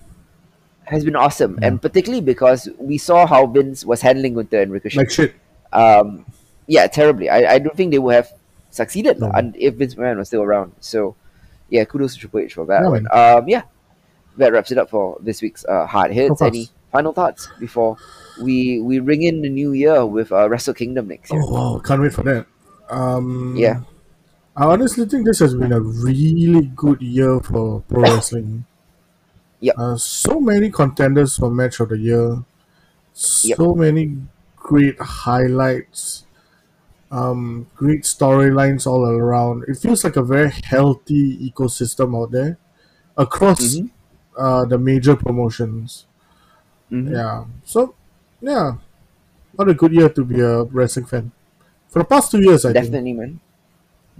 S2: has been awesome, and particularly because we saw how Vince was handling Gunther and Ricochet.
S3: Like shit.
S2: um, yeah, terribly. I, I don't think they would have succeeded
S3: No.
S2: and if Vince McMahon was still around. So, yeah, kudos to Triple H for that
S3: Yeah,
S2: one. Um, yeah, that wraps it up for this week's uh, hard hits. Any final thoughts before we we ring in the new year with uh, Wrestle Kingdom next year?
S3: Oh wow, can't wait for that. Um,
S2: Yeah.
S3: I honestly think this has been a really good year for pro wrestling.
S2: Yep.
S3: Uh, so many contenders for match of the year.
S2: Yep.
S3: So many great highlights. Um, great storylines all around. It feels like a very healthy ecosystem out there across
S2: Mhm.
S3: uh, the major promotions.
S2: Mhm.
S3: Yeah. So, yeah, what a good year to be a wrestling fan. For the past two years, I think.
S2: Definitely, man.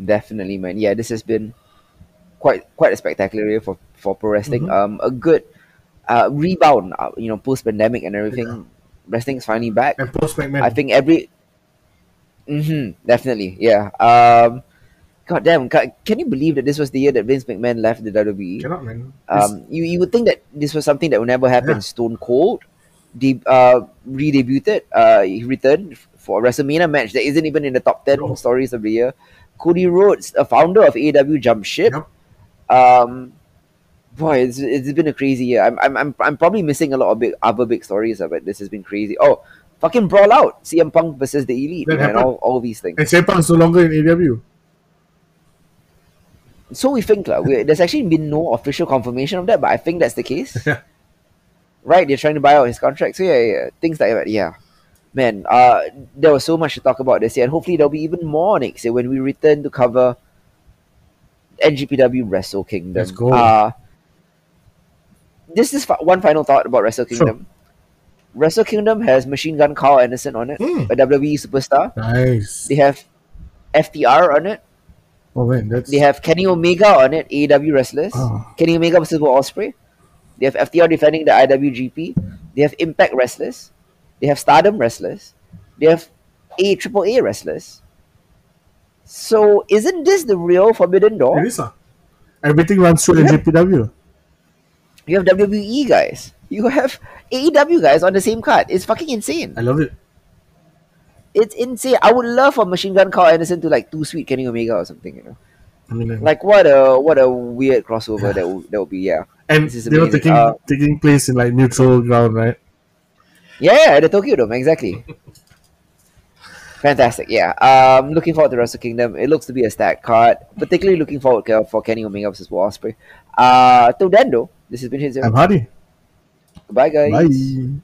S2: Definitely, man. Yeah, this has been quite quite a spectacular year for for pro wrestling.
S3: Mm-hmm.
S2: Um, a good uh, rebound. Uh, you know, post pandemic and everything. Wrestling's finally back.
S3: And post McMahon.
S2: I think every. hmm definitely, yeah. Um, God damn, ca- can you believe that this was the year that Vince McMahon left the WWE?
S3: cannot, man.
S2: Um, you, you would think that this was something that would never happen.
S3: Yeah.
S2: Stone Cold, de- uh, re-debuted. Uh, he returned for a WrestleMania match that isn't even in the top ten
S3: No.
S2: stories of the year. Cody Rhodes, a founder of AW Jump ship.
S3: Yep.
S2: Um, boy, it's, it's been a crazy year. I'm, I'm, I'm, I'm probably missing a lot of big other big stories, uh, but this has been crazy. Oh, fucking brawl out! CM Punk versus the Elite,
S3: That
S2: man,
S3: happened.
S2: all, all these things.
S3: And CM Punk's no longer in AW.
S2: So we think, like, we, there's actually been no official confirmation of that, but I think that's the case.
S3: Yeah.
S2: right? They're trying to buy out his contract. So yeah, yeah, things like that. Yeah, man. Uh, there was so much to talk about this year, and hopefully there'll be even more next year when we return to cover NJPW Wrestle Kingdom.
S3: Let's go.
S2: Uh, this is one final thought about Wrestle
S3: Sure.
S2: Kingdom. Wrestle Kingdom has Machine Gun Karl Anderson on it,
S3: Hmm.
S2: a WWE superstar.
S3: Nice.
S2: They have FTR on it.
S3: Oh man, that's
S2: They have Kenny Omega on it, AEW wrestlers.
S3: Oh.
S2: Kenny Omega versus Will Ospreay. They have FTR defending the IWGP. They have Impact wrestlers. They have Stardom wrestlers. They have A Triple A wrestlers. So isn't this the real Forbidden Door?
S3: it is. Everything runs through
S2: Yeah.
S3: NJPW.
S2: You have WWE guys. You have AEW guys on the same card. It's fucking insane.
S3: I love it.
S2: It's insane. I would love for Machine Gun Karl Anderson to like too sweet Kenny Omega or something. You know,
S3: I mean,
S2: like what a what a weird crossover that would, that would be. Yeah.
S3: and
S2: this is
S3: they were taking
S2: Uh,
S3: taking place in like neutral ground, right?
S2: Yeah, the Tokyo Dome, exactly. Fantastic, yeah. Um, looking forward to Wrestle Kingdom. It looks to be a stacked card. Particularly looking forward to, for Kenny Omega versus Will Ospreay. Uh, till then, though, this has been Hit Zero.
S3: I'm Hardy.
S2: Goodbye, guys.
S3: Bye.